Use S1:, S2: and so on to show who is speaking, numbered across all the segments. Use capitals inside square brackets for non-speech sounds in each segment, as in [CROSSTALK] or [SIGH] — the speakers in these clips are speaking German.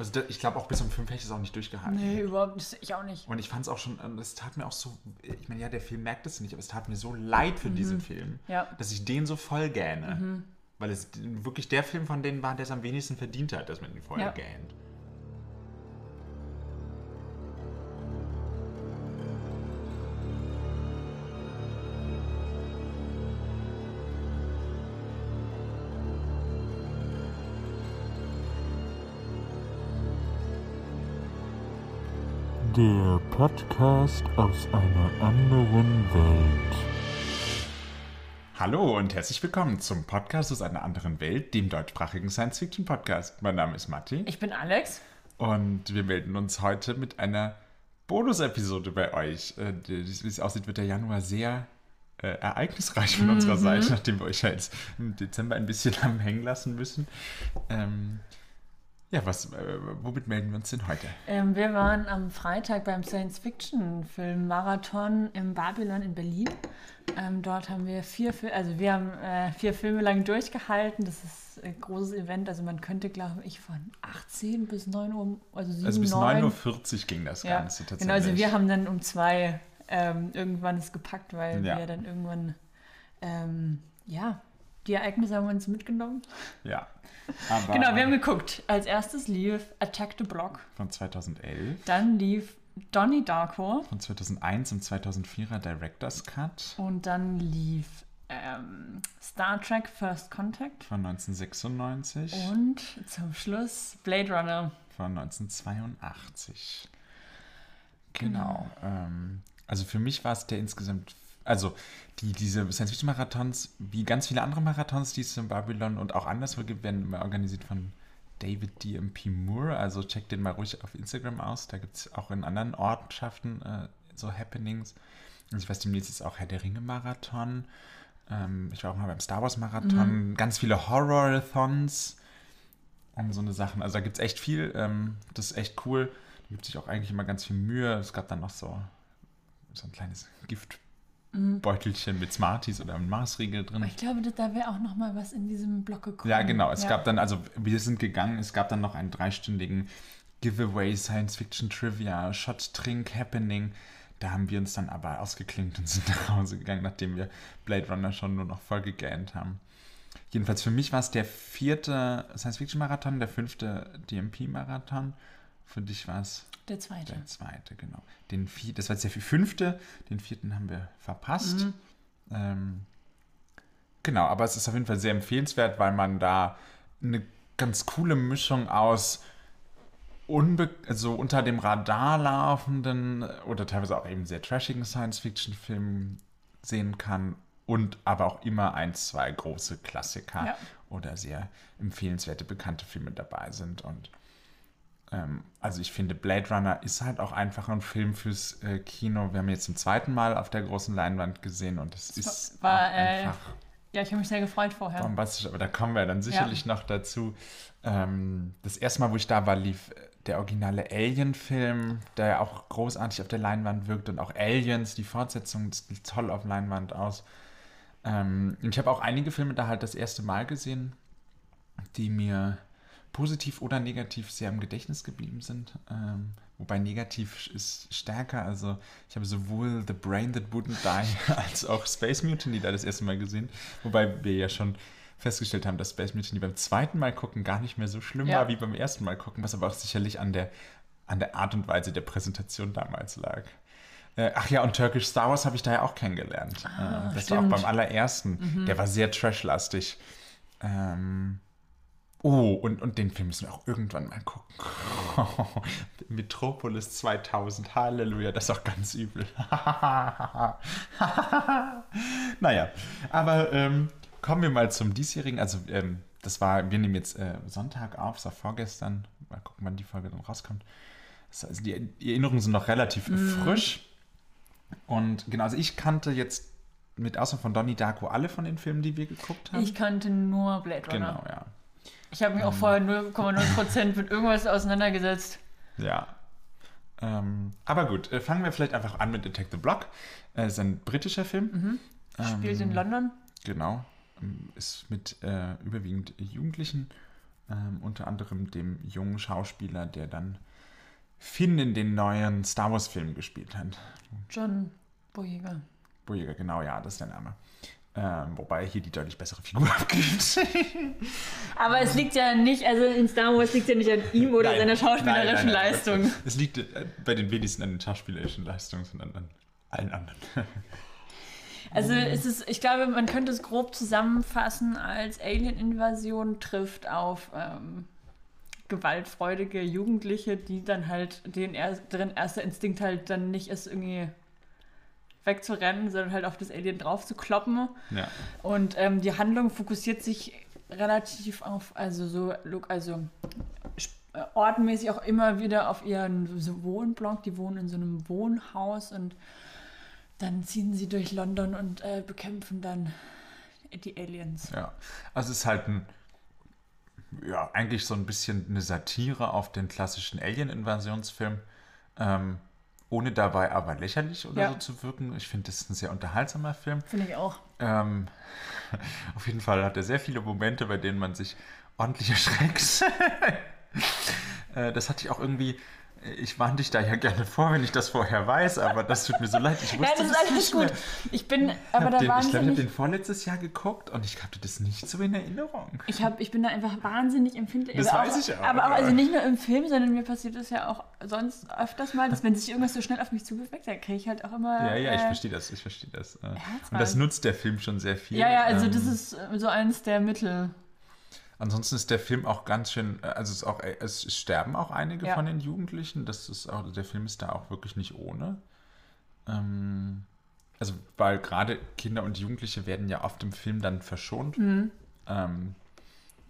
S1: Also da, ich glaube auch bis zum 5 hätte ich es auch nicht durchgehalten.
S2: Nee, überhaupt nicht. Ich auch nicht.
S1: Und ich fand es auch schon, ähm, es tat mir auch so, ich meine, ja, der Film merkt es nicht, aber es tat mir so leid für diesen Film,
S2: Ja.
S1: dass ich den so voll gähne. Weil es wirklich der Film von denen war, der es am wenigsten verdient hat, dass man ihn voll
S2: Ja.
S1: gähnt.
S3: Der Podcast aus einer anderen Welt.
S1: Hallo und herzlich willkommen zum Podcast aus einer anderen Welt, dem deutschsprachigen Science-Fiction-Podcast. Mein Name ist Matti
S2: Ich bin Alex.
S1: und wir melden uns heute mit einer Bonus-Episode bei euch. Äh, Wie es aussieht, wird der Januar sehr äh, ereignisreich von unserer Seite, nachdem wir euch ja jetzt im Dezember ein bisschen [LAUGHS] haben hängen lassen müssen. Ähm, ja, was, äh, womit melden wir uns denn heute?
S2: Ähm, wir waren am Freitag beim Science-Fiction-Film-Marathon im Babylon in Berlin. Ähm, dort haben wir vier, Fil also wir haben äh, vier Filme lang durchgehalten. Das ist ein großes Event. Also man könnte, glaube ich, von 18 bis 9 Uhr, also 7,
S1: Also bis
S2: 9,
S1: 9.40 Uhr ging das
S2: ja.
S1: Ganze tatsächlich.
S2: Genau, also wir haben dann um zwei ähm, irgendwann es gepackt, weil
S1: Ja.
S2: wir dann irgendwann, ähm, ja, die Ereignisse haben uns mitgenommen.
S1: Ja. [LAUGHS]
S2: Genau, wir haben geguckt. Als erstes lief Attack the Block.
S1: von 2011,
S2: Dann lief Donnie Darko.
S1: von 2001 und 2004er Director's Cut,
S2: Und dann lief ähm, Star Trek First Contact.
S1: von 1996,
S2: Und zum Schluss Blade Runner.
S1: von 1982. Genau. Ähm, also für mich war es der insgesamt, also die, diese Science-Fiction-Marathons, wie ganz viele andere Marathons, die es in Babylon und auch anderswo gibt, werden immer organisiert von David DMP Moore. Also checkt den mal ruhig auf Instagram aus. Da gibt es auch in anderen Ortschaften äh, so Happenings. Also ich weiß, demnächst ist auch Herr der Ringe-Marathon. Ähm, ich war auch mal beim Star Wars-Marathon. Ganz viele Horror-Thons um so eine Sachen. Also da gibt es echt viel. Ähm, das ist echt cool. Da gibt sich auch eigentlich immer ganz viel Mühe. Es gab dann noch so, so ein kleines Giftbeutelchen mit Smarties oder einem Maßriegel drin.
S2: Ich glaube, da- wäre auch noch mal was in diesem Block gekommen.
S1: Ja, genau. Es gab dann, also wir sind gegangen, es gab dann noch einen dreistündigen Giveaway, Science Fiction Trivia, Shot Trink Happening. Da haben wir uns dann aber ausgeklinkt und sind [LAUGHS] nach Hause gegangen, nachdem wir Blade Runner schon nur noch voll gegähnt haben. Jedenfalls für mich war es der vierte Science Fiction Marathon, der fünfte DMP Marathon. Für dich war es
S2: Der zweite.
S1: der zweite, genau. Den vier, das war jetzt der fünfte, den vierten haben wir verpasst. Ähm, genau, aber es ist auf jeden Fall sehr empfehlenswert, weil man da eine ganz coole Mischung aus unbe also unter dem Radar laufenden oder teilweise auch eben sehr trashigen Science-Fiction-Filmen sehen kann und aber auch immer ein, zwei große Klassiker
S2: Ja.
S1: oder sehr empfehlenswerte bekannte Filme dabei sind und ähm, also ich finde, Blade Runner ist halt auch einfach ein Film fürs äh, Kino. Wir haben ihn jetzt zum zweiten Mal auf der großen Leinwand gesehen und es ist
S2: war, äh,
S1: einfach
S2: Ja, ich habe mich sehr gefreut vorher.
S1: bombastisch, aber da kommen wir dann sicherlich noch dazu. Ähm, das erste Mal, wo ich da war, lief äh, der originale Alien-Film, der ja auch großartig auf der Leinwand wirkt und auch Aliens, die Fortsetzung, das sieht toll auf Leinwand aus. Ähm, und ich habe auch einige Filme da halt das erste Mal gesehen, die mir positiv oder negativ sehr im Gedächtnis geblieben sind. Ähm, wobei negativ ist stärker. Also ich habe sowohl The Brain That Wouldn't Die [LAUGHS] als auch Space Mutiny da das erste Mal gesehen. Wobei wir ja schon festgestellt haben, dass Space Mutiny beim zweiten Mal gucken gar nicht mehr so schlimm
S2: Ja.
S1: war wie beim ersten Mal gucken, was aber auch sicherlich an der, an der Art und Weise der Präsentation damals lag. Äh, ach ja, und Turkish Star Wars habe ich da ja auch kennengelernt. ähm, das war auch
S2: stimmt.
S1: beim allerersten. Der war sehr trashlastig. Ähm, oh, und, und den Film müssen wir auch irgendwann mal gucken. [LAUGHS] Metropolis 2000, Halleluja, das ist auch ganz übel. [LAUGHS] naja, aber ähm, kommen wir mal zum diesjährigen. Also, ähm, das war, wir nehmen jetzt äh, Sonntag auf, das war vorgestern. Mal gucken, wann die Folge dann rauskommt. Das, also die, die Erinnerungen sind noch relativ frisch. Und genau, also ich kannte jetzt mit Ausnahme von Donnie Darko alle von den Filmen, die wir geguckt haben.
S2: Ich kannte nur Blade Runner.
S1: genau, ja.
S2: Ich habe mich auch vorher 0,0% mit irgendwas auseinandergesetzt.
S1: Ja. Ähm, aber gut, äh, fangen wir vielleicht einfach an mit Attack the Block. Äh, ist ein britischer Film.
S2: Spielt in London.
S1: Genau. Ähm, Ist mit äh, überwiegend Jugendlichen Ähm, unter anderem dem jungen Schauspieler, der dann Finn in den neuen Star Wars-Film gespielt hat.
S2: John Boyega.
S1: Boyega, genau, ja, das ist der Name. Ähm, wobei er hier die deutlich bessere Figur [LAUGHS] abgibt.
S2: Aber es liegt ja nicht, also in Star Wars liegt ja nicht an ihm oder
S1: Nein.
S2: seiner schauspielerischen
S1: Nein, nein,
S2: Leistung.
S1: Es liegt äh, bei den wenigsten an den schauspielerischen Leistungen, sondern an allen anderen. [LAUGHS]
S2: Also es ist, ich glaube, man könnte es grob zusammenfassen als Alien-Invasion trifft auf ähm, gewaltfreudige Jugendliche, die dann halt, denen er, deren erster Instinkt halt dann nicht ist, irgendwie wegzurennen, sondern halt auf das Alien drauf zu kloppen.
S1: Ja.
S2: Und ähm, die Handlung fokussiert sich relativ auf, also so, look, also äh, ortmäßig auch immer wieder auf ihren so Wohnblock. Die wohnen in so einem Wohnhaus und dann ziehen sie durch London und äh, bekämpfen dann die Aliens.
S1: Ja, also es ist halt ein, ja, eigentlich so ein bisschen eine Satire auf den klassischen Alien-Invasionsfilm, ähm, ohne dabei aber lächerlich oder
S2: Ja.
S1: so zu wirken. Ich finde, das ist ein sehr unterhaltsamer Film.
S2: Finde ich auch.
S1: Ähm, [LAUGHS] auf jeden Fall hat er sehr viele Momente, bei denen man sich ordentlich erschreckt. [LAUGHS] äh, das hatte ich auch irgendwie. Ich warne dich da ja gerne vor, wenn ich das vorher weiß, aber das tut mir so leid. Ich [LAUGHS]
S2: Nein,
S1: wusste
S2: das ist alles
S1: nicht
S2: gut.
S1: mehr.
S2: Ich bin,
S1: Ich
S2: aber da
S1: den, ich glaube, ich habe
S2: wahnsinnig.
S1: den vorletztes Jahr geguckt und ich hatte das nicht so in Erinnerung.
S2: Ich, hab, ich bin da einfach wahnsinnig empfindlich.
S1: Das
S2: aber
S1: weiß
S2: auch,
S1: ich auch,
S2: Aber auch,
S1: aber-
S2: also nicht nur im Film, sondern mir passiert das ja auch sonst öfters mal, dass wenn sich irgendwas so schnell auf mich zubewegt, dann kriege ich halt auch immer.
S1: Ja, ja, ich
S2: äh,
S1: verstehe das, ich verstehe das. äh. Und
S2: Herzrasen.
S1: das nutzt der Film schon sehr viel.
S2: Ja, ja, also
S1: Ähm,
S2: das ist so eines der Mittel.
S1: Ansonsten ist der Film auch ganz schön, äh, also es, auch, es sterben auch einige
S2: Ja.
S1: von den Jugendlichen. Das ist auch, der Film ist da auch wirklich nicht ohne. Ähm, also, weil gerade Kinder und Jugendliche werden ja oft im Film dann verschont.
S2: Mhm.
S1: Ähm,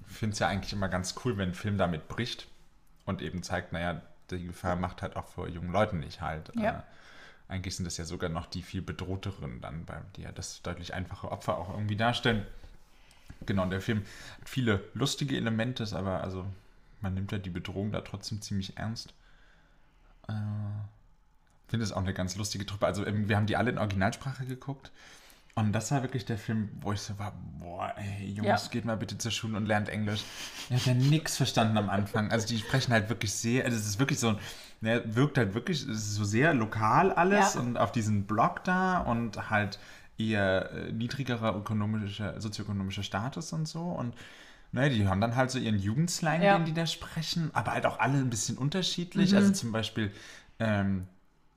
S1: ich finde es ja eigentlich immer ganz cool, wenn ein Film damit bricht und eben zeigt, naja, die Gefahr macht halt auch vor jungen Leuten nicht halt.
S2: Ja.
S1: Äh, eigentlich sind das ja sogar noch die viel bedrohteren dann, bei, die ja das deutlich einfache Opfer auch irgendwie darstellen. Genau, der Film hat viele lustige Elemente, ist aber also man nimmt ja die Bedrohung da trotzdem ziemlich ernst. Äh, finde es auch eine ganz lustige Truppe. Also ähm, wir haben die alle in Originalsprache geguckt. Und das war wirklich der Film, wo ich so war, boah, ey, Jungs,
S2: Ja.
S1: geht mal bitte zur Schule und lernt Englisch. Ich habe ja nichts verstanden am Anfang. Also die sprechen halt wirklich sehr, also es ist wirklich so, ne, wirkt halt wirklich, es ist so sehr lokal alles
S2: Ja.
S1: und auf diesen Block da und halt eher äh, niedrigerer ökonomischer, sozioökonomischer Status und so. Und ne, die haben dann halt so ihren Jugendslang,
S2: Ja.
S1: den die da sprechen, aber halt auch alle ein bisschen unterschiedlich.
S2: Mhm.
S1: Also zum Beispiel, ähm,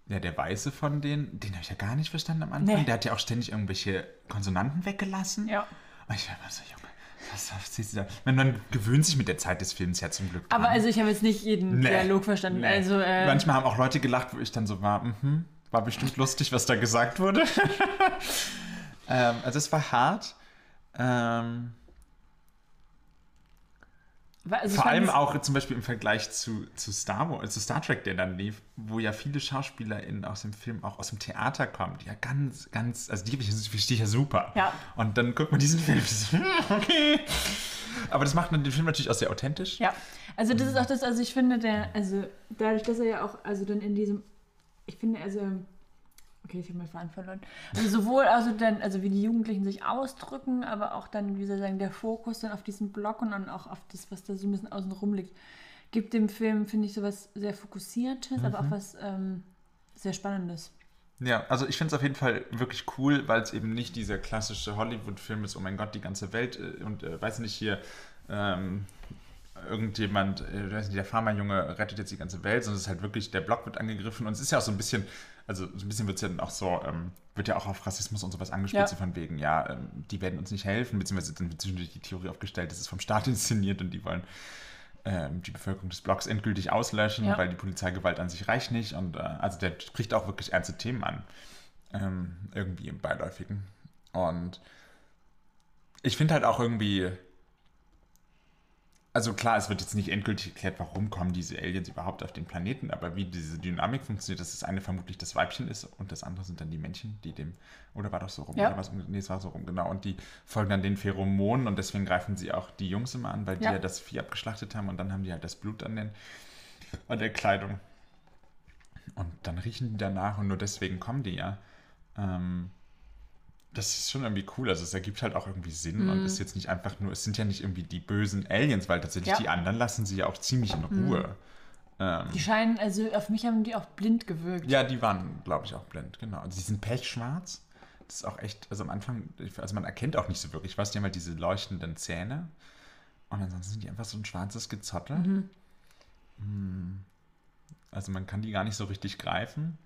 S1: ja, der Weiße von denen, den habe ich ja gar nicht verstanden am Anfang.
S2: Nee.
S1: Der hat ja auch ständig irgendwelche Konsonanten weggelassen.
S2: Ja.
S1: Und ich war immer so, Junge, was, siehst du da? Man, man gewöhnt sich mit der Zeit des Films ja zum Glück.
S2: Aber
S1: dran.
S2: also ich habe jetzt nicht jeden
S1: Nee.
S2: Dialog verstanden.
S1: Nee.
S2: Also äh,
S1: Manchmal haben auch Leute gelacht, wo ich dann so war, mhm, war bestimmt lustig, was da gesagt wurde. [LAUGHS] ähm, also es war hart. Ähm,
S2: also
S1: vor allem auch zum Beispiel im Vergleich zu, zu Star Wars, zu Star Trek, der dann lief, wo ja viele SchauspielerInnen aus dem Film auch aus dem Theater kommen, die ja ganz, ganz, also die, verstehe ich ja super.
S2: Ja.
S1: Und dann guckt man diesen Film, [LAUGHS] so, hm, okay. Aber das macht den Film natürlich auch sehr authentisch.
S2: Ja, also das ist auch das, also ich finde, der, also dadurch, dass er ja auch, also dann in diesem, ich finde, also, okay, ich habe meinen Faden verloren. Also sowohl, also dann, also wie die Jugendlichen sich ausdrücken, aber auch dann, wie soll ich sagen, der Fokus dann auf diesen Block und dann auch auf das, was da so ein bisschen außen rum liegt, gibt dem Film, finde ich, sowas sehr Fokussiertes, aber auch was ähm, sehr Spannendes.
S1: Ja, also ich finde es auf jeden Fall wirklich cool, weil es eben nicht dieser klassische Hollywood-Film ist, oh mein Gott, die ganze Welt äh, und äh, weiß nicht hier, ähm, irgendjemand, äh, weiß nicht, der Pharmajunge rettet jetzt die ganze Welt, sondern es ist halt wirklich, der Block wird angegriffen und es ist ja auch so ein bisschen, also so ein bisschen wird es ja dann auch so, ähm, wird ja auch auf Rassismus und sowas angespielt,
S2: Ja.
S1: so von wegen, ja, ähm, die werden uns nicht helfen, beziehungsweise dann wird zwischendurch die Theorie aufgestellt, das ist vom Staat [LAUGHS] inszeniert und die wollen ähm, die Bevölkerung des Blocks endgültig auslöschen,
S2: Ja.
S1: weil die Polizeigewalt an sich reicht nicht. Und äh, also der spricht auch wirklich ernste Themen an. Ähm, irgendwie im Beiläufigen. Und ich finde halt auch irgendwie. Also klar, es wird jetzt nicht endgültig erklärt, warum kommen diese Aliens überhaupt auf den Planeten, aber wie diese Dynamik funktioniert, dass das eine vermutlich das Weibchen ist und das andere sind dann die Männchen, die dem, oder war das so rum?
S2: Ja.
S1: Oder war's um, nee, es war so rum, genau. Und die folgen dann den Pheromonen und deswegen greifen sie auch die Jungs immer an, weil die
S2: Ja.
S1: ja das Vieh abgeschlachtet haben und dann haben die halt das Blut an, den, an der Kleidung. Und dann riechen die danach und nur deswegen kommen die ja. Ähm, das ist schon irgendwie cool. Also es ergibt halt auch irgendwie Sinn
S2: Mhm.
S1: und ist jetzt nicht einfach nur, es sind ja nicht irgendwie die bösen Aliens, weil tatsächlich
S2: Ja. Mhm.
S1: die anderen lassen sie ja auch ziemlich in Ruhe. Ähm,
S2: Die scheinen, also auf mich haben die auch blind gewirkt.
S1: ja, die waren, glaube ich, auch blind, genau. Also die sind pechschwarz. Das ist auch echt, also am Anfang, also man erkennt auch nicht so wirklich was, die haben halt diese leuchtenden Zähne. Und ansonsten sind die einfach so ein schwarzes Gezottel.
S2: Mhm.
S1: Hm. Also man kann die gar nicht so richtig greifen.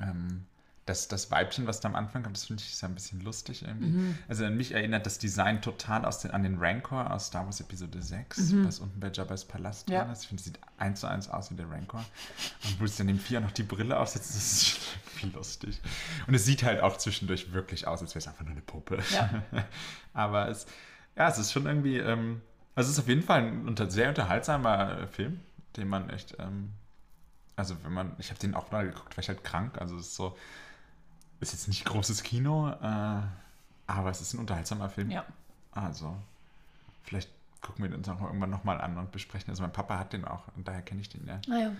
S1: Ähm, das, das Weibchen, was da am Anfang kommt, das finde ich ist ja ein bisschen lustig irgendwie.
S2: Mhm.
S1: Also an mich erinnert das Design total aus den, an den Rancor aus Star Wars Episode 6, was unten bei Jabba's Palast
S2: Mhm. Ja.
S1: drin ist. Ich finde, es sieht eins zu eins aus wie der Rancor. Und wo es dann dem Vier noch die Brille aufsetzt, das ist [LAUGHS] viel lustig. Und es sieht halt auch zwischendurch wirklich aus, als wäre es einfach nur eine Puppe.
S2: Ja. [LAUGHS]
S1: Aber es, ja, es ist schon irgendwie, ähm, also es ist auf jeden Fall ein unter, sehr unterhaltsamer äh, Film, den man echt, ähm, also wenn man, ich habe den auch mal geguckt, war ich halt krank, also es ist so, ist jetzt nicht großes Kino, äh, aber es ist ein unterhaltsamer Film.
S2: Ja.
S1: Also, vielleicht gucken wir den uns auch irgendwann nochmal an und besprechen. Also mein Papa hat den auch und daher kenne ich den ja.
S2: Ah, ja.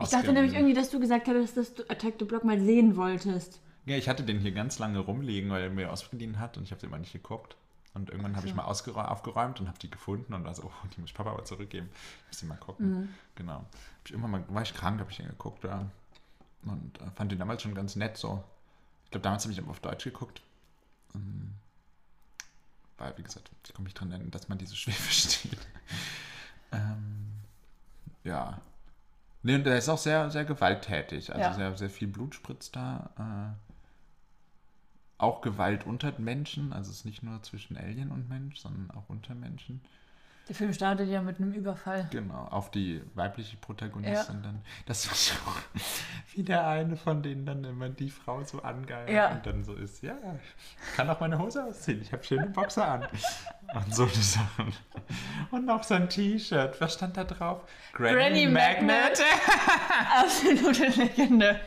S2: Ich dachte nämlich irgendwie, dass du gesagt hattest, dass du Attack the Block mal sehen wolltest.
S1: Ja, ich hatte den hier ganz lange rumliegen, weil er mir ausgeliehen hat und ich habe den mal nicht geguckt. Und irgendwann habe ich mal aufgeräumt und habe die gefunden und war so, oh, die muss ich Papa aber zurückgeben. Muss die mal gucken.
S2: Mhm.
S1: Genau. Hab ich irgendwann mal, war ich krank, habe ich den geguckt, ja. Und äh, fand den damals schon ganz nett so. Ich glaube, damals habe ich aber auf Deutsch geguckt. Ähm, weil, wie gesagt, ich komme mich dran erinnern, dass man die so schwer [LAUGHS] versteht. ähm, ja. Nee, und der ist auch sehr, sehr gewalttätig. Also
S2: Ja.
S1: sehr, sehr viel Blut spritzt da. Äh, auch Gewalt unter Menschen. Also es ist nicht nur zwischen Alien und Mensch, sondern auch unter Menschen.
S2: Der Film startet ja mit einem Überfall.
S1: Genau, auf die weibliche Protagonistin dann. Das war so, [LAUGHS] wie der eine von denen dann immer die Frau so angeilt
S2: Ja.
S1: und dann so ist, ja, ich kann auch meine Hose ausziehen, ich habe schöne Boxer an. Und so eine Sachen. Und noch so ein T-Shirt, was stand da drauf?
S2: Granny Magnet. [LAUGHS] Absolute Legende.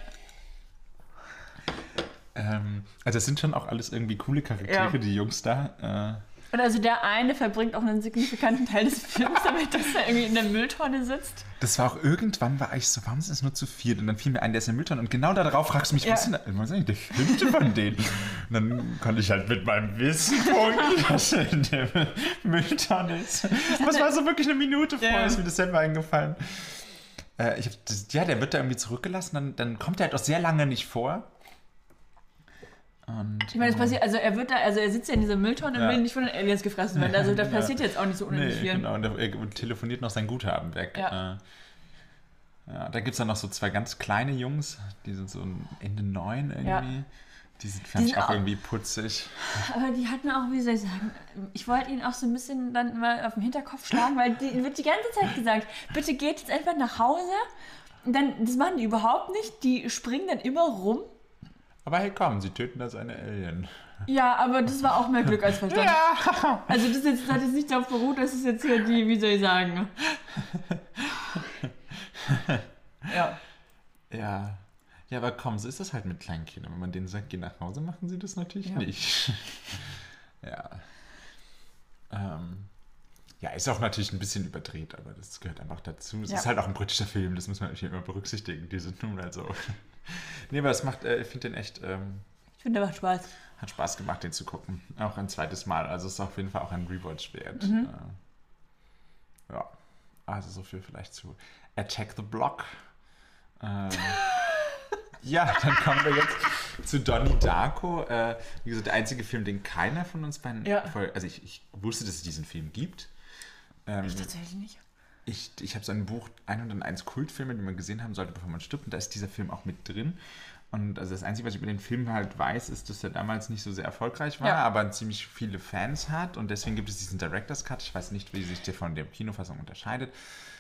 S1: Ähm, also es sind schon auch alles irgendwie coole Charaktere,
S2: Ja.
S1: die Jungs da. Äh,
S2: Und also der eine verbringt auch einen signifikanten Teil des Films damit, dass er irgendwie in der Mülltonne sitzt.
S1: Das war auch irgendwann, war ich so, warum ist es nur zu viert? Und dann fiel mir ein, der ist in der Mülltonne. Und genau darauf fragst du mich,
S2: Ja.
S1: was ist denn was ist eigentlich der fünfte von denen? Und dann konnte ich halt mit meinem Wissen punkten, [LAUGHS] dass er in der Mülltonne ist. Das war so wirklich eine Minute vorher,
S2: Ja.
S1: ist mir das selber eingefallen. Äh, ich hab das, ja, der wird da irgendwie zurückgelassen, dann, dann kommt er halt auch sehr lange nicht vor. Und,
S2: Ich meine, das passiert, also er wird da, also er sitzt ja in dieser Mülltonne
S1: Ja.
S2: und will nicht von den Aliens gefressen werden. Also da [LAUGHS]
S1: Ja.
S2: passiert jetzt auch nicht so unendlich
S1: Nee,
S2: viel.
S1: genau, und er, er telefoniert noch sein Guthaben weg.
S2: Ja.
S1: Äh, ja, da gibt es dann noch so zwei ganz kleine Jungs, die sind so Ende neun irgendwie.
S2: Ja.
S1: Die sind, fand ich
S2: sind
S1: auch
S2: auch-
S1: irgendwie putzig.
S2: Aber die hatten auch, wie soll ich sagen, ich wollte ihnen auch so ein bisschen dann mal auf den Hinterkopf schlagen, weil die wird die ganze Zeit gesagt, bitte geht jetzt einfach nach Hause. Und dann, das machen die überhaupt nicht. Die springen dann immer rum.
S1: Aber hey, komm, sie töten da seine Alien.
S2: Ja, aber das war auch mehr Glück als [LAUGHS] Verstand. Also das, jetzt, das hat jetzt nicht darauf beruht, dass es jetzt hier die, wie soll ich sagen. [LAUGHS] Ja.
S1: Ja. Ja, aber komm, so ist das halt mit kleinen Kindern. Wenn man denen sagt, geh nach Hause, machen sie das natürlich
S2: Ja.
S1: nicht. [LAUGHS] ja. Ähm, ja, ist auch natürlich ein bisschen überdreht, aber das gehört einfach dazu. Es
S2: Ja.
S1: ist halt auch ein britischer Film, das muss man natürlich immer berücksichtigen. Die sind nun mal so. [LAUGHS] nee, aber es macht, äh, ich finde den echt, ähm,
S2: Ich finde, der macht Spaß.
S1: hat Spaß gemacht, den zu gucken. Auch ein zweites Mal. Also es ist auf jeden Fall auch ein Rewatch wert.
S2: Mhm.
S1: Äh, ja. Also so viel vielleicht zu Attack the Block. Ähm, [LAUGHS] ja, dann kommen wir jetzt zu Donnie Darko. Äh, wie gesagt, der einzige Film, den keiner von uns beiden
S2: Ja.
S1: voll, also ich, ich wusste, dass es diesen Film gibt. Ähm,
S2: Ich tatsächlich nicht.
S1: Ich, ich habe so ein Buch 101 Kultfilme, die man gesehen haben sollte, bevor man stirbt. Und da ist dieser Film auch mit drin. Und also das Einzige, was ich über den Film halt weiß, ist, dass er damals nicht so sehr erfolgreich war,
S2: Ja.
S1: aber ziemlich viele Fans hat. Und deswegen gibt es diesen Director's Cut. Ich weiß nicht, wie sich der von der Kinofassung unterscheidet.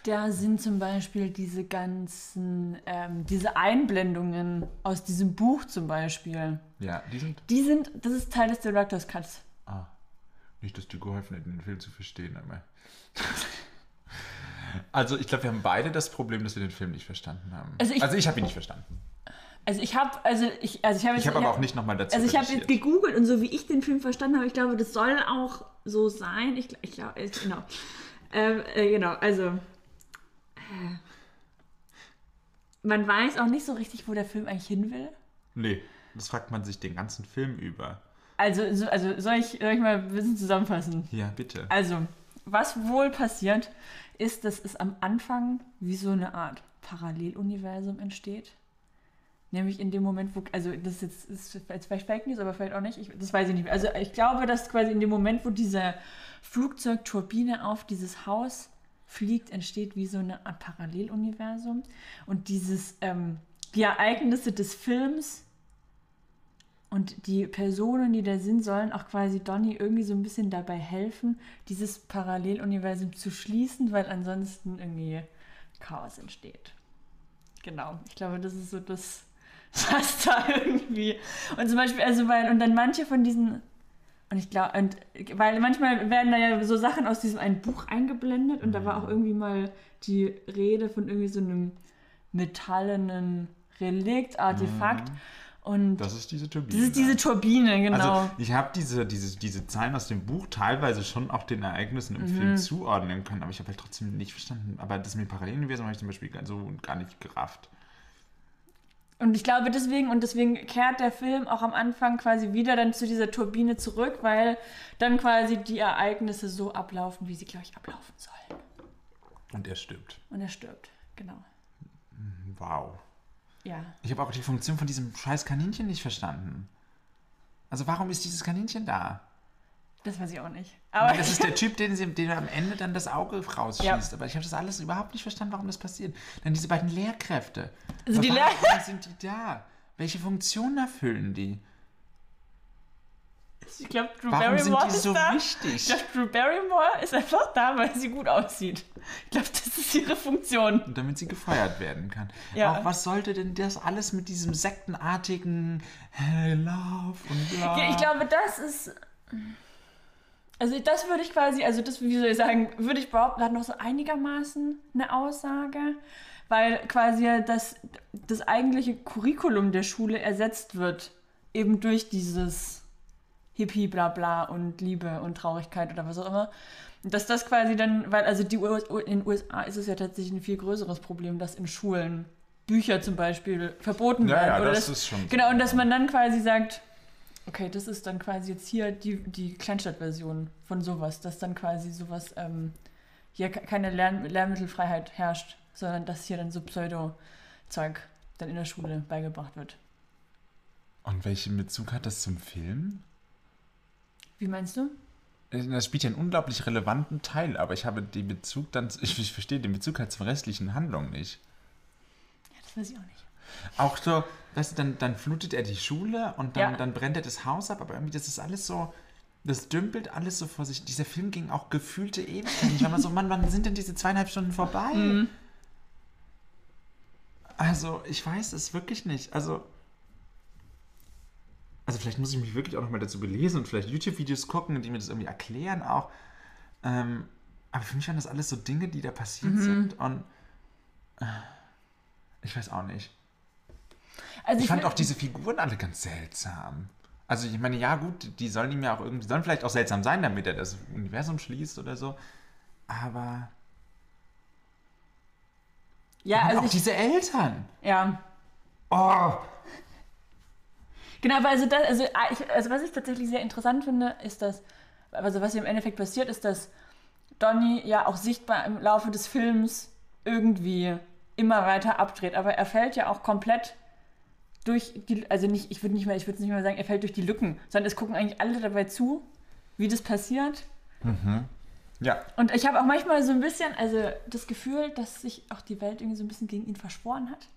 S2: Da sind zum Beispiel diese ganzen, ähm, diese Einblendungen aus diesem Buch zum Beispiel.
S1: Ja, die sind.
S2: Die sind, das ist Teil des Director's Cuts.
S1: Ah, nicht, dass dir geholfen hätten, den Film zu verstehen, aber. [LAUGHS] Also, ich glaube, wir haben beide das Problem, dass wir den Film nicht verstanden haben.
S2: Also ich-
S1: also ich habe ihn nicht verstanden.
S2: Also ich habe, also ich, also ich habe
S1: Ich habe aber auch nicht nochmal dazu
S2: Also ich habe jetzt gegoogelt und so wie ich den Film verstanden habe, ich glaube, das soll auch so sein. Ich, ich glaube, ich- genau. Ähm, äh, genau, also äh, man weiß auch nicht so richtig, wo der Film eigentlich hin will.
S1: Nee, das fragt man sich den ganzen Film über.
S2: Also, so, also soll, ich, soll ich mal ein bisschen zusammenfassen?
S1: Ja, bitte.
S2: Also, was wohl passiert, ist, dass es am Anfang wie so eine Art Paralleluniversum entsteht. Nämlich in dem Moment, wo, also das ist jetzt, ist jetzt vielleicht Fake News, aber vielleicht auch nicht, ich, das weiß ich nicht mehr. Also ich glaube, dass quasi in dem Moment, wo diese Flugzeugturbine auf dieses Haus fliegt, entsteht wie so eine Art Paralleluniversum. Und dieses, ähm, die Ereignisse des Films und die Personen, die da sind, sollen auch quasi Donny irgendwie so ein bisschen dabei helfen, dieses Paralleluniversum zu schließen, weil ansonsten irgendwie Chaos entsteht. Genau, ich glaube, das ist so das, [LAUGHS] was da irgendwie. Und zum Beispiel, also weil, und dann manche von diesen. Und ich glaube, und weil manchmal werden da ja so Sachen aus diesem einen Buch eingeblendet und da war auch irgendwie mal die Rede von irgendwie so einem metallenen Relikt, Artefakt. Und
S1: Das ist diese Turbine.
S2: das ist diese Turbine, genau.
S1: Also ich habe diese, diese, diese Zahlen aus dem Buch teilweise schon auch den Ereignissen im
S2: Mhm.
S1: Film zuordnen können, aber ich habe halt trotzdem nicht verstanden. Aber das mit Paralleluniversum habe ich zum Beispiel so gar nicht gerafft.
S2: Und ich glaube deswegen, und deswegen kehrt der Film auch am Anfang quasi wieder dann zu dieser Turbine zurück, weil dann quasi die Ereignisse so ablaufen, wie sie, glaube ich, ablaufen sollen.
S1: Und er stirbt.
S2: Und er stirbt, genau.
S1: Wow.
S2: Ja.
S1: Ich habe auch die Funktion von diesem scheiß Kaninchen nicht verstanden. Also warum ist dieses Kaninchen da?
S2: Das weiß ich auch nicht.
S1: Weil
S2: Aber
S1: das ist der [LAUGHS] Typ, den, sie, den am Ende dann das Auge rausschießt.
S2: Ja.
S1: Aber ich habe das alles überhaupt nicht verstanden, warum das passiert. Dann diese beiden Lehrkräfte.
S2: Also die
S1: warum
S2: Lehr-
S1: sind die da? Welche Funktion erfüllen die?
S2: Ich glaube, Drew
S1: Warum sind
S2: Barrymore
S1: die
S2: ist
S1: so
S2: da. Ich
S1: wichtig?
S2: glaube, Drew Barrymore ist einfach da, weil sie gut aussieht. Ich glaube, das ist ihre Funktion.
S1: Und damit sie gefeuert werden kann.
S2: Ja.
S1: Auch was sollte denn das alles mit diesem sektenartigen Hey, Love und bla?
S2: Ich glaube, das ist. Also das würde ich quasi, also das, wie soll ich sagen, würde ich behaupten, hat noch so einigermaßen eine Aussage, weil quasi das, das eigentliche Curriculum der Schule ersetzt wird, eben durch dieses Hippie, bla bla und Liebe und Traurigkeit oder was auch immer. Und Dass das quasi dann, weil also die US, in den USA ist es ja tatsächlich ein viel größeres Problem, dass in Schulen Bücher zum Beispiel verboten
S1: Ja,
S2: werden.
S1: ja,
S2: oder
S1: das
S2: dass-
S1: ist schon.
S2: Genau, und dass man dann quasi sagt, okay, das ist dann quasi jetzt hier die, die Kleinstadtversion von sowas, dass dann quasi sowas, ähm, hier ke- keine Lern Lernmittelfreiheit herrscht, sondern dass hier dann so Pseudo-Zeug dann in der Schule beigebracht wird.
S1: Und welchen Bezug hat das zum Film?
S2: Wie meinst du?
S1: Das spielt ja einen unglaublich relevanten Teil, aber ich habe den Bezug dann, ich, [LAUGHS] ich verstehe den Bezug halt zur restlichen Handlung nicht.
S2: Ja, das weiß ich auch nicht.
S1: Auch so, weißt du, dann, dann flutet er die Schule und dann,
S2: Ja.
S1: dann brennt er das Haus ab, aber irgendwie das ist alles so, das dümpelt alles so vor sich. Dieser Film ging auch gefühlte Ewigkeiten. Ich war mal so, Mann, wann sind denn diese zweieinhalb Stunden vorbei?
S2: Mhm.
S1: Also, ich weiß es wirklich nicht. Also, also vielleicht muss ich mich wirklich auch nochmal dazu belesen und vielleicht YouTube-Videos gucken, die mir das irgendwie erklären auch. Ähm, aber für mich waren das alles so Dinge, die da passiert
S2: Mhm.
S1: sind und äh, ich weiß auch nicht.
S2: Also
S1: Ich fand
S2: will-
S1: auch diese Figuren alle ganz seltsam. Also ich meine, ja gut, die sollen ihm ja auch irgendwie, sollen vielleicht auch seltsam sein, damit er das Universum schließt oder so. Aber
S2: ja, also
S1: auch
S2: ich,
S1: diese Eltern.
S2: ja.
S1: Oh,
S2: Genau, aber also, das, also, ah, ich, also was ich tatsächlich sehr interessant finde, ist, dass, also was hier im Endeffekt passiert, ist, dass Donny ja auch sichtbar im Laufe des Films irgendwie immer weiter abdreht, aber er fällt ja auch komplett durch die, also nicht, ich würde nicht mehr, ich würde nicht mehr sagen, er fällt durch die Lücken, sondern es gucken eigentlich alle dabei zu, wie das passiert.
S1: ja.
S2: Und ich habe auch manchmal so ein bisschen, also das Gefühl, dass sich auch die Welt irgendwie so ein bisschen gegen ihn verschworen hat.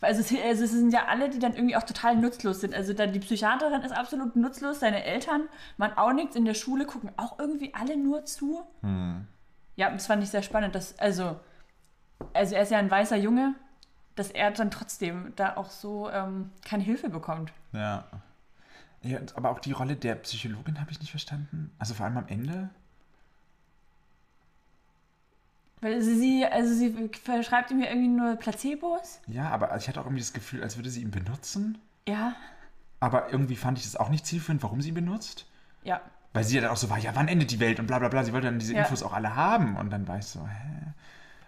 S2: Weil Also es, also es sind ja alle, die dann irgendwie auch total nutzlos sind. Also dann die Psychiaterin ist absolut nutzlos, seine Eltern machen auch nichts in der Schule, gucken auch irgendwie alle nur zu. Ja, das fand ich sehr spannend. Dass, also, also er ist ja ein weißer Junge, dass er dann trotzdem da auch so ähm, keine Hilfe bekommt.
S1: Ja. ja. Aber auch die Rolle der Psychologin habe ich nicht verstanden. Also vor allem am Ende.
S2: Weil sie- also sie verschreibt ihm ja irgendwie nur Placebos.
S1: Ja, aber ich hatte auch irgendwie das Gefühl, als würde sie ihn benutzen.
S2: Ja,
S1: Aber irgendwie fand ich das auch nicht zielführend, warum sie ihn benutzt.
S2: ja.
S1: Weil sie ja dann auch so war, ja, wann endet die Welt und bla bla bla. Sie wollte dann diese
S2: Ja.
S1: Infos auch alle haben. Und dann war ich so, hä?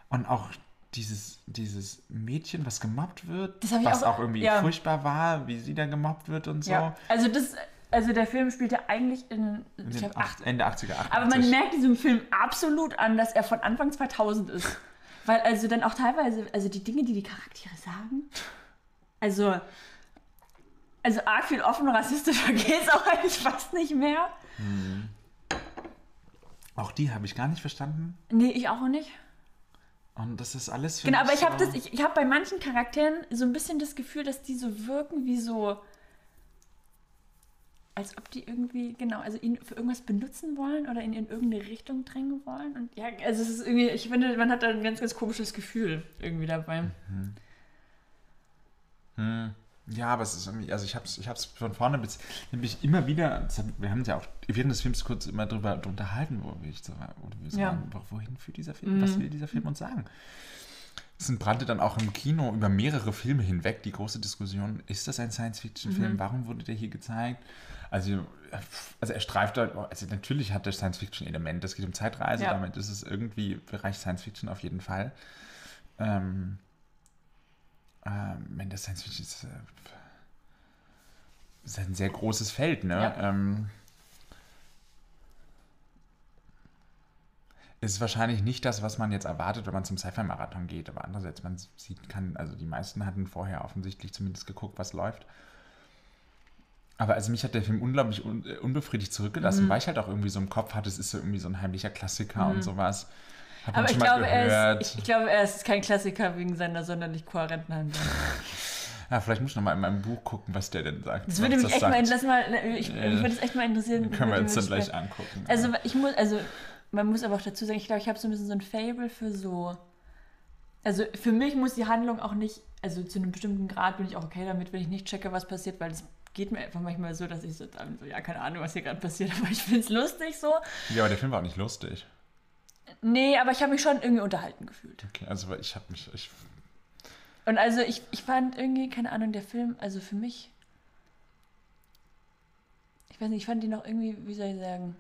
S1: Und auch dieses, dieses Mädchen, was gemobbt wird, was
S2: auch-
S1: auch, irgendwie
S2: ja.
S1: furchtbar war, wie sie da gemobbt wird und so.
S2: Ja, also das, also der Film spielte eigentlich in,
S1: In
S2: ich glaub,
S1: acht, Ende 80er, 80.
S2: Aber man merkt diesem Film absolut an, dass er von Anfang 2000 ist. [LAUGHS] Weil also dann auch teilweise, also die Dinge, die die Charaktere sagen, also, also arg viel offen rassistischer [LAUGHS] geht es auch eigentlich fast nicht mehr.
S1: Auch die habe ich gar nicht verstanden.
S2: Nee, ich auch nicht.
S1: Und das ist alles für
S2: Genau, aber ich habe
S1: so-
S2: ich, ich habe bei manchen Charakteren so ein bisschen das Gefühl, dass die so wirken wie so, als ob die irgendwie, genau, also ihn für irgendwas benutzen wollen oder ihn in irgendeine Richtung drängen wollen. Und ja, also es ist irgendwie, ich finde, man hat da ein ganz, ganz komisches Gefühl irgendwie dabei.
S1: Hm. Ja, aber es ist irgendwie, also ich habe es ich hab's von vorne bis, nämlich immer wieder, wir haben uns ja auch während des Films kurz immer drüber unterhalten, wo wir, so, oder wir
S2: Ja.
S1: wo- wohin führt dieser Film, was will dieser Film uns sagen? Es entbrannte dann auch im Kino über mehrere Filme hinweg die große Diskussion, ist das ein Science-Fiction-Film, warum wurde der hier gezeigt? Also, also er streift halt, also natürlich hat der Science-Fiction-Element, es geht um Zeitreise,
S2: Ja.
S1: damit ist es irgendwie Bereich Science-Fiction auf jeden Fall. Ähm, ähm, wenn das Science Fiction ist, äh, ist ein sehr großes Feld, ne?
S2: Ja.
S1: Ähm, ist wahrscheinlich nicht das, was man jetzt erwartet, wenn man zum Sci-Fi-Marathon geht. Aber andererseits, man sieht, kann, also die meisten hatten vorher offensichtlich zumindest geguckt, was läuft. Aber also mich hat der Film unglaublich un äh, unbefriedigt zurückgelassen, weil ich halt auch irgendwie so im Kopf hatte, es ist so irgendwie so ein heimlicher Klassiker und sowas. Man
S2: Aber ich
S1: schon mal
S2: glaube, er ist, ich, ich glaube, er ist kein Klassiker wegen seiner sonderlich kohärenten Handlung. [LAUGHS]
S1: Ja, vielleicht muss ich noch mal in meinem Buch gucken, was der denn sagt.
S2: Das würde mich
S1: das
S2: echt
S1: sagt.
S2: mal, lass mal, ich,
S1: Äh,
S2: mich würde es echt mal interessieren.
S1: Können wir uns dann gleich
S2: sprechen.
S1: angucken.
S2: Also ich muss, also man muss aber auch dazu sagen, ich glaube, ich habe so ein bisschen so ein Fable für so. Also für mich muss die Handlung auch nicht, also zu einem bestimmten Grad bin ich auch okay damit, wenn ich nicht checke, was passiert, weil es geht mir einfach manchmal so, dass ich so, dann so ja, keine Ahnung, was hier gerade passiert, [LAUGHS] aber ich finde es lustig so.
S1: ja, aber der Film war auch nicht lustig.
S2: Nee, aber ich habe mich schon irgendwie unterhalten gefühlt.
S1: Okay, also weil ich habe mich, ich,
S2: Und also ich, ich fand irgendwie, keine Ahnung, der Film, also für mich, ich weiß nicht, ich fand ihn noch irgendwie, wie soll ich sagen,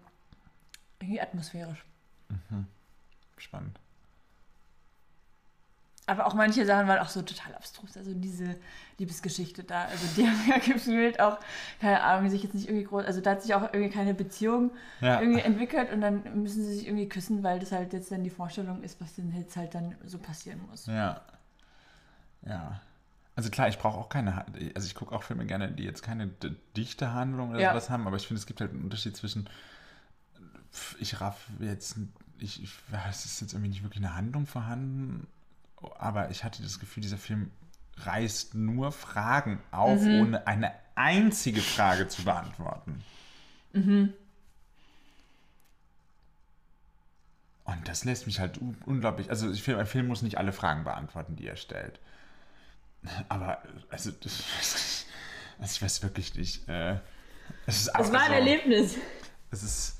S2: irgendwie atmosphärisch.
S1: spannend.
S2: Aber auch manche Sachen waren auch so total abstrus. Also diese Liebesgeschichte da, also die [LAUGHS] haben ja gefühlt auch, keine Ahnung, sich jetzt nicht irgendwie groß, also da hat sich auch irgendwie keine Beziehung
S1: Ja.
S2: irgendwie entwickelt und dann müssen sie sich irgendwie küssen, weil das halt jetzt dann die Vorstellung ist, was denn jetzt halt dann so passieren muss.
S1: Ja. Ja. Also klar, ich brauche auch keine, also ich gucke auch Filme gerne, die jetzt keine dichte Handlung oder
S2: Ja.
S1: sowas haben, aber ich finde, es gibt halt einen Unterschied zwischen, ich raff jetzt, ich, ich, es ist jetzt irgendwie nicht wirklich eine Handlung vorhanden, aber ich hatte das Gefühl, dieser Film reißt nur Fragen auf, ohne eine einzige Frage zu beantworten. Und das lässt mich halt un- unglaublich. Also, ich finde, ein Film muss nicht alle Fragen beantworten, die er stellt. Aber, also, das, [LAUGHS] also ich weiß wirklich nicht. Äh, es ist
S2: Es war ein
S1: so-
S2: Erlebnis.
S1: Es ist.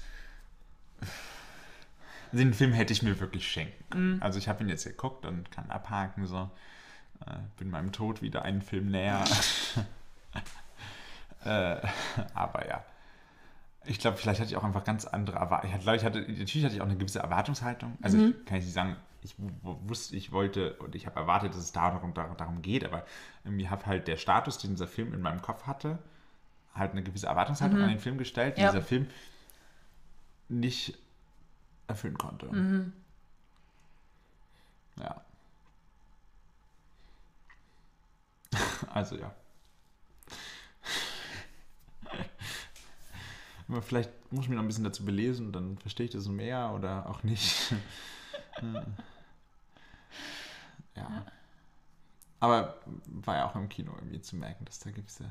S1: Also den Film hätte ich mir wirklich schenken.
S2: Mhm.
S1: Also ich habe ihn jetzt geguckt und kann abhaken so. Äh, bin meinem Tod wieder einen Film näher. [LAUGHS] äh, aber ja. Ich glaube, vielleicht hatte ich auch einfach ganz andere Erwartungen. Ich, glaub, ich hatte, natürlich hatte ich auch eine gewisse Erwartungshaltung. Also
S2: Mhm.
S1: ich kann ich nicht sagen, ich wusste, ich wollte und ich habe erwartet, dass es darum, darum, darum geht, aber irgendwie habe halt der Status, den dieser Film in meinem Kopf hatte, halt eine gewisse Erwartungshaltung an den Film gestellt, die
S2: Mhm. Ja.
S1: dieser Film nicht erfüllen konnte.
S2: Mhm.
S1: Ja. Also ja. Aber vielleicht muss ich mich noch ein bisschen dazu belesen, dann verstehe ich das mehr oder auch nicht. [LAUGHS] ja. Aber war ja auch im Kino irgendwie zu merken, dass da gewisse.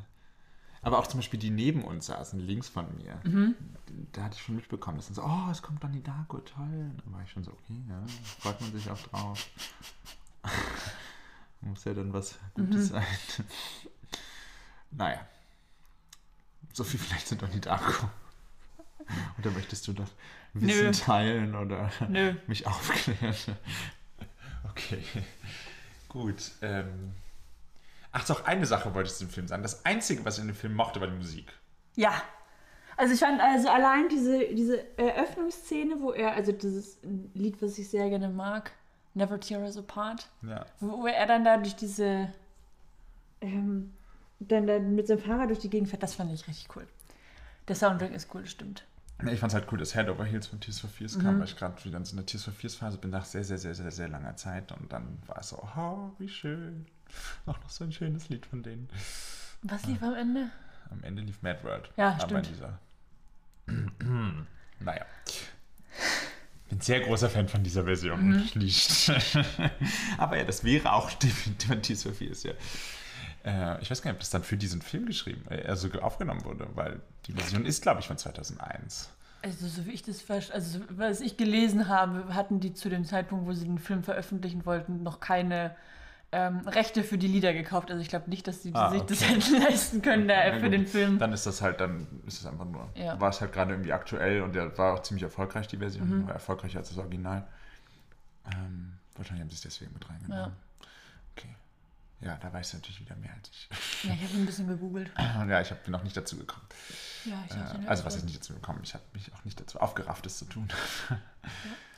S1: Aber auch zum Beispiel die neben uns saßen, links von mir. Da hatte ich schon mitbekommen, dass dann so, oh, es kommt Donnie Darko, toll. Dann war ich schon so, okay, ja, freut man sich auch drauf. Muss ja dann was Gutes sein. [LAUGHS] naja. So viel vielleicht zu Donnie Darko. Oder möchtest du noch Wissen
S2: Nö.
S1: teilen oder
S2: Nö.
S1: mich aufklären? Okay. Gut. Ähm. Ach, doch, eine Sache wollte ich zu dem Film sagen. Das Einzige, was ich in dem Film mochte, war die Musik.
S2: Ja. Also ich fand also allein diese, diese Eröffnungsszene, wo er, also dieses Lied, was ich sehr gerne mag, Never Tear Us Apart,
S1: Ja.
S2: wo er dann da durch diese, ähm, dann, dann mit seinem Fahrrad durch die Gegend fährt, das fand ich richtig cool. Der Soundtrack ist cool, das stimmt.
S1: Ich fand es halt cool, dass Head Over Heels von Tears for Fears kam, weil ich gerade wieder in so einer Tears for Fears Phase bin nach sehr, sehr, sehr, sehr, sehr langer Zeit und dann war es so, oh, wie schön. Auch noch so ein schönes Lied von denen.
S2: Was lief am Ende?
S1: Am Ende lief Mad World.
S2: Ja,
S1: aber
S2: stimmt.
S1: in dieser. [CLEARS THROAT] naja. Bin sehr großer Fan von dieser Version.
S2: Mhm.
S1: Nicht. [LAUGHS] aber ja, das wäre auch definitiv Tears for Fears, ja. Äh, ich weiß gar nicht, ob das dann für diesen Film geschrieben, äh, also aufgenommen wurde, weil die Version ist, glaube ich, von 2001.
S2: Also, so wie ich das verstehe, also, so- was ich gelesen habe, hatten die zu dem Zeitpunkt, wo sie den Film veröffentlichen wollten, noch keine ähm, Rechte für die Lieder gekauft. Also, ich glaube nicht, dass sie
S1: Ah,
S2: sich das
S1: okay.
S2: hätten [LAUGHS] leisten können da,
S1: Ja,
S2: für
S1: gut.
S2: den Film.
S1: Dann ist das halt, dann ist es einfach nur,
S2: Ja.
S1: war es halt gerade irgendwie aktuell und der war auch ziemlich erfolgreich, die Version,
S2: Mhm.
S1: war erfolgreicher als das Original. Ähm, wahrscheinlich haben sie es deswegen mit reingenommen. Okay. Ja, da weißt du natürlich wieder mehr als ich.
S2: Ja, ich habe ein bisschen gegoogelt. [LAUGHS]
S1: ja, ich bin noch nicht dazu gekommen.
S2: Ja, ich
S1: Äh, also was ist nicht dazu gekommen? Ich habe mich auch nicht dazu aufgerafft, es zu tun.
S2: Habe [LAUGHS]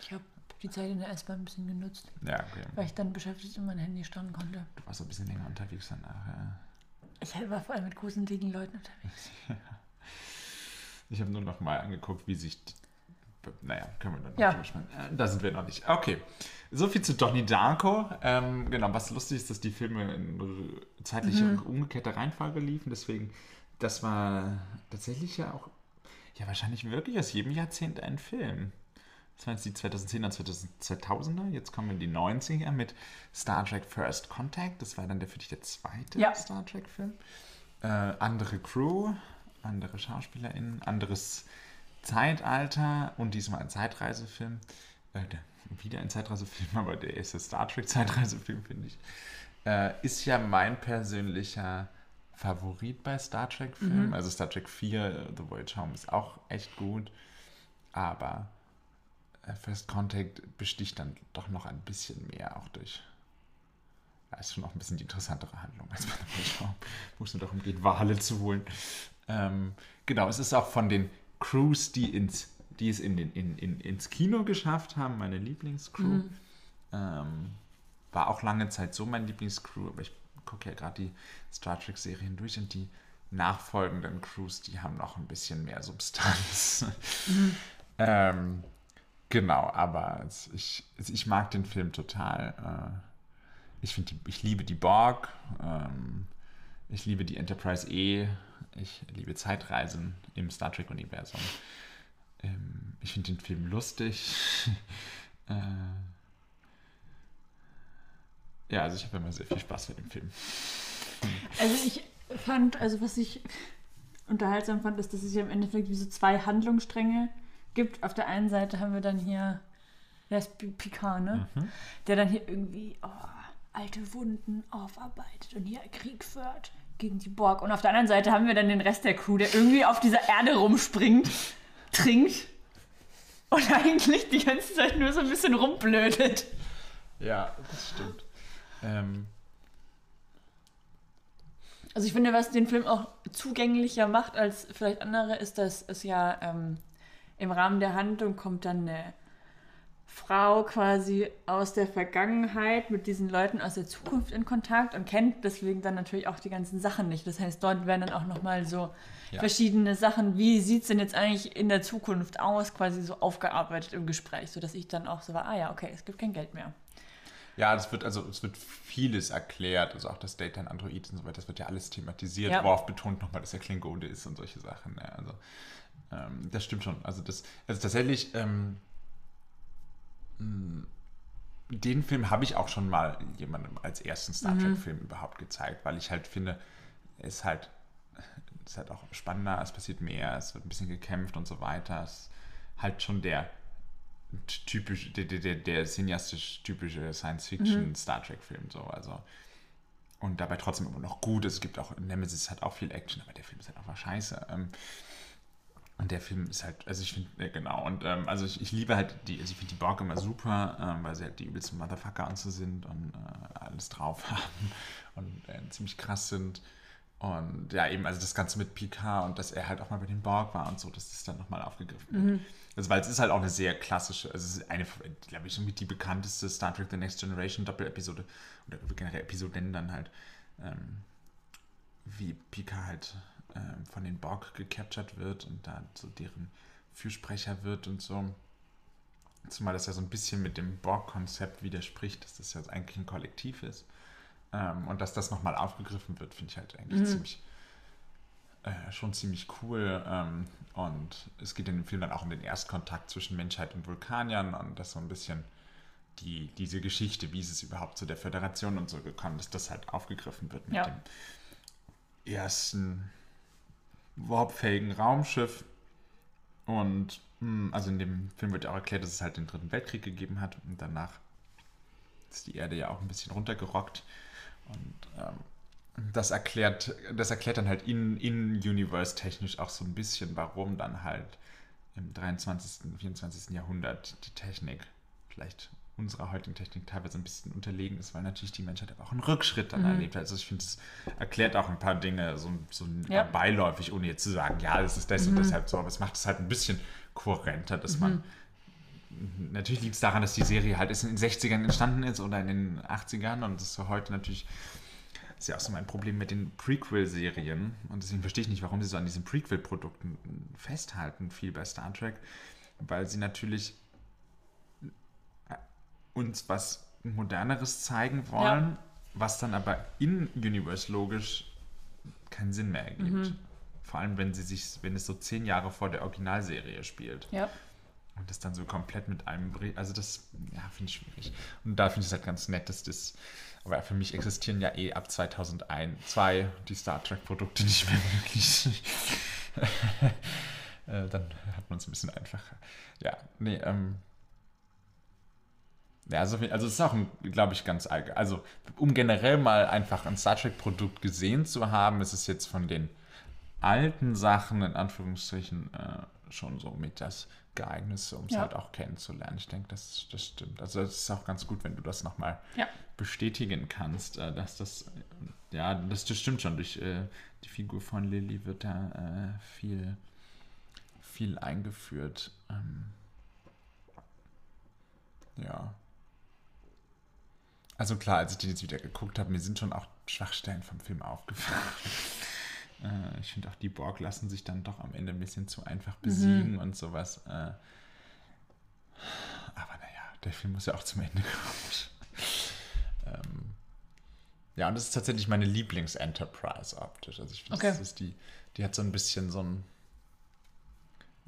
S2: die Zeit in der S-Bahn ein bisschen genutzt,
S1: ja, okay.
S2: weil ich dann beschäftigt in mein Handy starren konnte.
S1: Du warst so ein bisschen länger unterwegs danach. Ja.
S2: Ich war vor allem mit gruseligen Leuten unterwegs. [LAUGHS]
S1: Ich habe nur noch mal angeguckt, wie sich. Die, naja, können wir dann noch
S2: Ja.
S1: drüber sprechen. Äh, Da sind wir noch nicht. Okay. So viel zu Donnie Darko. Ähm, genau, was lustig ist, dass die Filme in zeitlich
S2: Mhm.
S1: umgekehrter Reihenfolge liefen. Deswegen, das war tatsächlich ja auch, ja, wahrscheinlich wirklich aus jedem Jahrzehnt ein Film. Das waren jetzt die 2010er, 2000er. Jetzt kommen wir in die 90er mit Star Trek First Contact. Das war dann der für dich der zweite
S2: Ja.
S1: Star Trek-Film. Äh, andere Crew, andere SchauspielerInnen, anderes Zeitalter und diesmal ein Zeitreisefilm. Äh, der, wieder ein Zeitreisefilm, [LAUGHS] aber der erste Star Trek Zeitreisefilm, finde ich. Äh, ist ja mein persönlicher Favorit bei Star Trek-Filmen. Also Star Trek 4, The Voyage Home ist auch echt gut. Aber First Contact besticht dann doch noch ein bisschen mehr, auch durch. Ja, ist schon auch ein bisschen die interessantere Handlung als bei [LAUGHS] Home, wo es nur darum geht, Wale zu holen. Ähm, genau, es ist auch von den Crews, die, ins, die es in den, in, in, ins Kino geschafft haben, meine Lieblingscrew. Ähm, war auch lange Zeit so mein Lieblingscrew, aber ich gucke ja gerade die Star Trek-Serien durch und die nachfolgenden Crews, die haben noch ein bisschen mehr Substanz. [LAUGHS] ähm, genau, aber ich, ich mag den Film total. Äh, ich, die, ich liebe die Borg, ähm, ich liebe die Enterprise E, ich liebe Zeitreisen im Star Trek-Universum. Ähm, ich finde den Film lustig. [LAUGHS] äh, ja, also ich habe immer sehr viel Spaß mit dem Film.
S2: Also ich fand, also was ich unterhaltsam fand, ist, dass es hier im Endeffekt wie so zwei Handlungsstränge gibt. Auf der einen Seite haben wir dann hier, der ist Pi- Picard, ne? Der dann hier irgendwie oh, alte Wunden aufarbeitet und hier Krieg führt gegen die Borg. Und auf der anderen Seite haben wir dann den Rest der Crew, der irgendwie auf dieser Erde rumspringt, trinkt und [LAUGHS] eigentlich die ganze Zeit nur so ein bisschen rumblödet.
S1: Ja, das stimmt. Ähm,
S2: Also ich finde, was den Film auch zugänglicher macht als vielleicht andere, ist, dass es ja ähm, im Rahmen der Handlung kommt dann eine Frau quasi aus der Vergangenheit mit diesen Leuten aus der Zukunft in Kontakt und kennt deswegen dann natürlich auch die ganzen Sachen nicht. Das heißt, dort werden dann auch nochmal so
S1: Ja.
S2: verschiedene Sachen, wie sieht es denn jetzt eigentlich in der Zukunft aus, quasi so aufgearbeitet im Gespräch, sodass ich dann auch so war, ah ja, okay, es gibt kein Geld mehr.
S1: ja, das wird also es wird vieles erklärt, also auch das Data ein Android und so weiter, das wird ja alles thematisiert,
S2: Ja.
S1: worauf betont nochmal, dass er Klingone ist und solche Sachen. Ja, also ähm, das stimmt schon. Also das, also tatsächlich, ähm, den Film habe ich auch schon mal jemandem als ersten Star Trek-Film überhaupt gezeigt, weil ich halt finde, es ist halt, es ist halt auch spannender, es passiert mehr, es wird ein bisschen gekämpft und so weiter. Es ist halt schon der typisch, der, der, der, cineastisch typische Science-Fiction-Star Trek-Film so, also und dabei trotzdem immer noch gut. Es gibt auch, Nemesis hat auch viel Action, aber der Film ist halt einfach scheiße. Ähm, und der Film ist halt, also ich finde, genau, und ähm, also ich, ich liebe halt die, also ich finde die Borg immer super, ähm, weil sie halt die übelsten Motherfucker und so sind und äh, alles drauf [LAUGHS] haben und äh, ziemlich krass sind. Und ja, eben, also das Ganze mit Picard und dass er halt auch mal bei den Borg war und so, dass das dann nochmal aufgegriffen wird. Also, weil es ist halt auch eine sehr klassische, also es ist eine, glaube ich, die bekannteste Star Trek The Next Generation Doppel-Episode oder generell Episoden dann halt, ähm, wie Picard halt ähm, von den Borg gecaptured wird und da so deren Fürsprecher wird und so. Zumal das ja so ein bisschen mit dem Borg-Konzept widerspricht, dass das ja eigentlich ein Kollektiv ist. Ähm, und dass das nochmal aufgegriffen wird, finde ich halt eigentlich
S2: Mhm.
S1: ziemlich, äh, schon ziemlich cool. Ähm, und es geht in dem Film dann auch um den Erstkontakt zwischen Menschheit und Vulkaniern und das so ein bisschen die, diese Geschichte, wie ist es überhaupt zu der Föderation und so gekommen ist, das halt aufgegriffen wird mit
S2: Ja.
S1: dem ersten warpfähigen Raumschiff. Und mh, also in dem Film wird ja auch erklärt, dass es halt den Dritten Weltkrieg gegeben hat und danach ist die Erde ja auch ein bisschen runtergerockt. Und ähm, das erklärt, das erklärt dann halt in, in Universe technisch auch so ein bisschen, warum dann halt im 23., 24. Jahrhundert die Technik vielleicht unserer heutigen Technik teilweise ein bisschen unterlegen ist, weil natürlich die Menschheit aber auch einen Rückschritt dann
S2: Mhm.
S1: erlebt hat. Also ich finde, es erklärt auch ein paar Dinge so, so
S2: Ja.
S1: beiläufig, ohne jetzt zu sagen, ja, das ist das und deshalb so, aber es macht es halt ein bisschen kohärenter, dass man natürlich liegt es daran, dass die Serie halt in den 60ern entstanden ist oder in den 80ern und das ist so heute natürlich ist ja auch so mein Problem mit den Prequel-Serien und deswegen verstehe ich nicht, warum sie so an diesen Prequel-Produkten festhalten, viel bei Star Trek, weil sie natürlich uns was Moderneres zeigen wollen, was dann aber in Universe logisch keinen Sinn mehr ergibt. Vor allem, wenn sie sich, wenn es so zehn Jahre vor der Originalserie spielt.
S2: Ja.
S1: Und das dann so komplett mit einem, Bre- also das, ja, finde ich schwierig. Und da finde ich es halt ganz nett, dass das, aber für mich existieren ja eh ab 2001, 2 die Star Trek-Produkte [LAUGHS] nicht mehr wirklich. [LAUGHS] äh, dann hat man es ein bisschen einfacher. Ja, nee, ähm, ja, also, also es ist auch, glaube ich, ganz allgemein. Also, um generell mal einfach ein Star Trek-Produkt gesehen zu haben, ist es jetzt von den alten Sachen, in Anführungsstrichen, äh, schon so mit das geeignetste, um es
S2: Ja.
S1: halt auch kennenzulernen. Ich denke, das, das stimmt. Also, es ist auch ganz gut, wenn du das nochmal
S2: Ja.
S1: bestätigen kannst, äh, dass das, äh, ja, das, das stimmt schon. Durch äh, die Figur von Lilly wird da äh, viel, viel eingeführt. Ähm, ja. Also klar, als ich den jetzt wieder geguckt habe, mir sind schon auch Schwachstellen vom Film aufgefallen. [LAUGHS] äh, ich finde auch, die Borg lassen sich dann doch am Ende ein bisschen zu einfach besiegen und sowas. Äh, aber naja, der Film muss ja auch zum Ende kommen. [LAUGHS] ähm, ja, und das ist tatsächlich meine Lieblings-Enterprise optisch. Also ich finde,
S2: Okay.
S1: das ist die, die hat so ein bisschen so ein,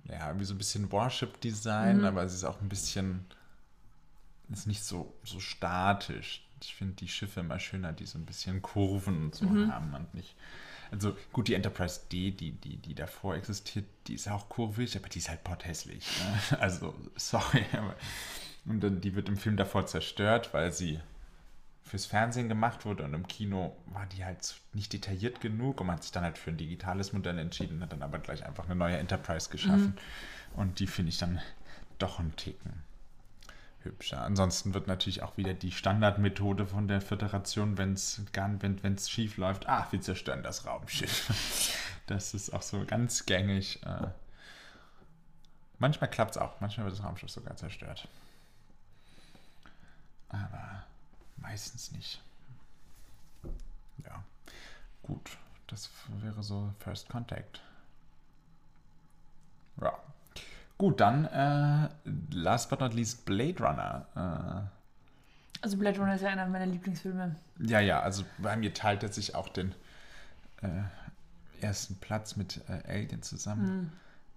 S1: ja, irgendwie so ein bisschen Warship-Design, aber sie ist auch ein bisschen, ist nicht so, so statisch. Ich finde die Schiffe immer schöner, die so ein bisschen Kurven und so haben und nicht. Also gut, die Enterprise D, die, die, die davor existiert, die ist auch kurvig, aber die ist halt potthässlich. Ne? [LAUGHS] Also, sorry, aber. Und dann, die wird im Film davor zerstört, weil sie fürs Fernsehen gemacht wurde und im Kino war die halt nicht detailliert genug und man hat sich dann halt für ein digitales Modell entschieden, hat dann aber gleich einfach eine neue Enterprise geschaffen. Und die finde ich dann doch einen Ticken hübscher. Ansonsten wird natürlich auch wieder die Standardmethode von der Föderation, wenn es wenn schief läuft, ah, wir zerstören das Raumschiff. [LAUGHS] Das ist auch so ganz gängig. Äh, manchmal klappt es auch, manchmal wird das Raumschiff sogar zerstört. Aber meistens nicht. Ja, gut. Das wäre so First Contact. Ja. Gut, dann äh, last but not least Blade Runner.
S2: Also Blade Runner ist ja einer meiner Lieblingsfilme.
S1: Äh, ja, ja, also bei mir teilt er sich auch den äh, ersten Platz mit äh, Alien zusammen.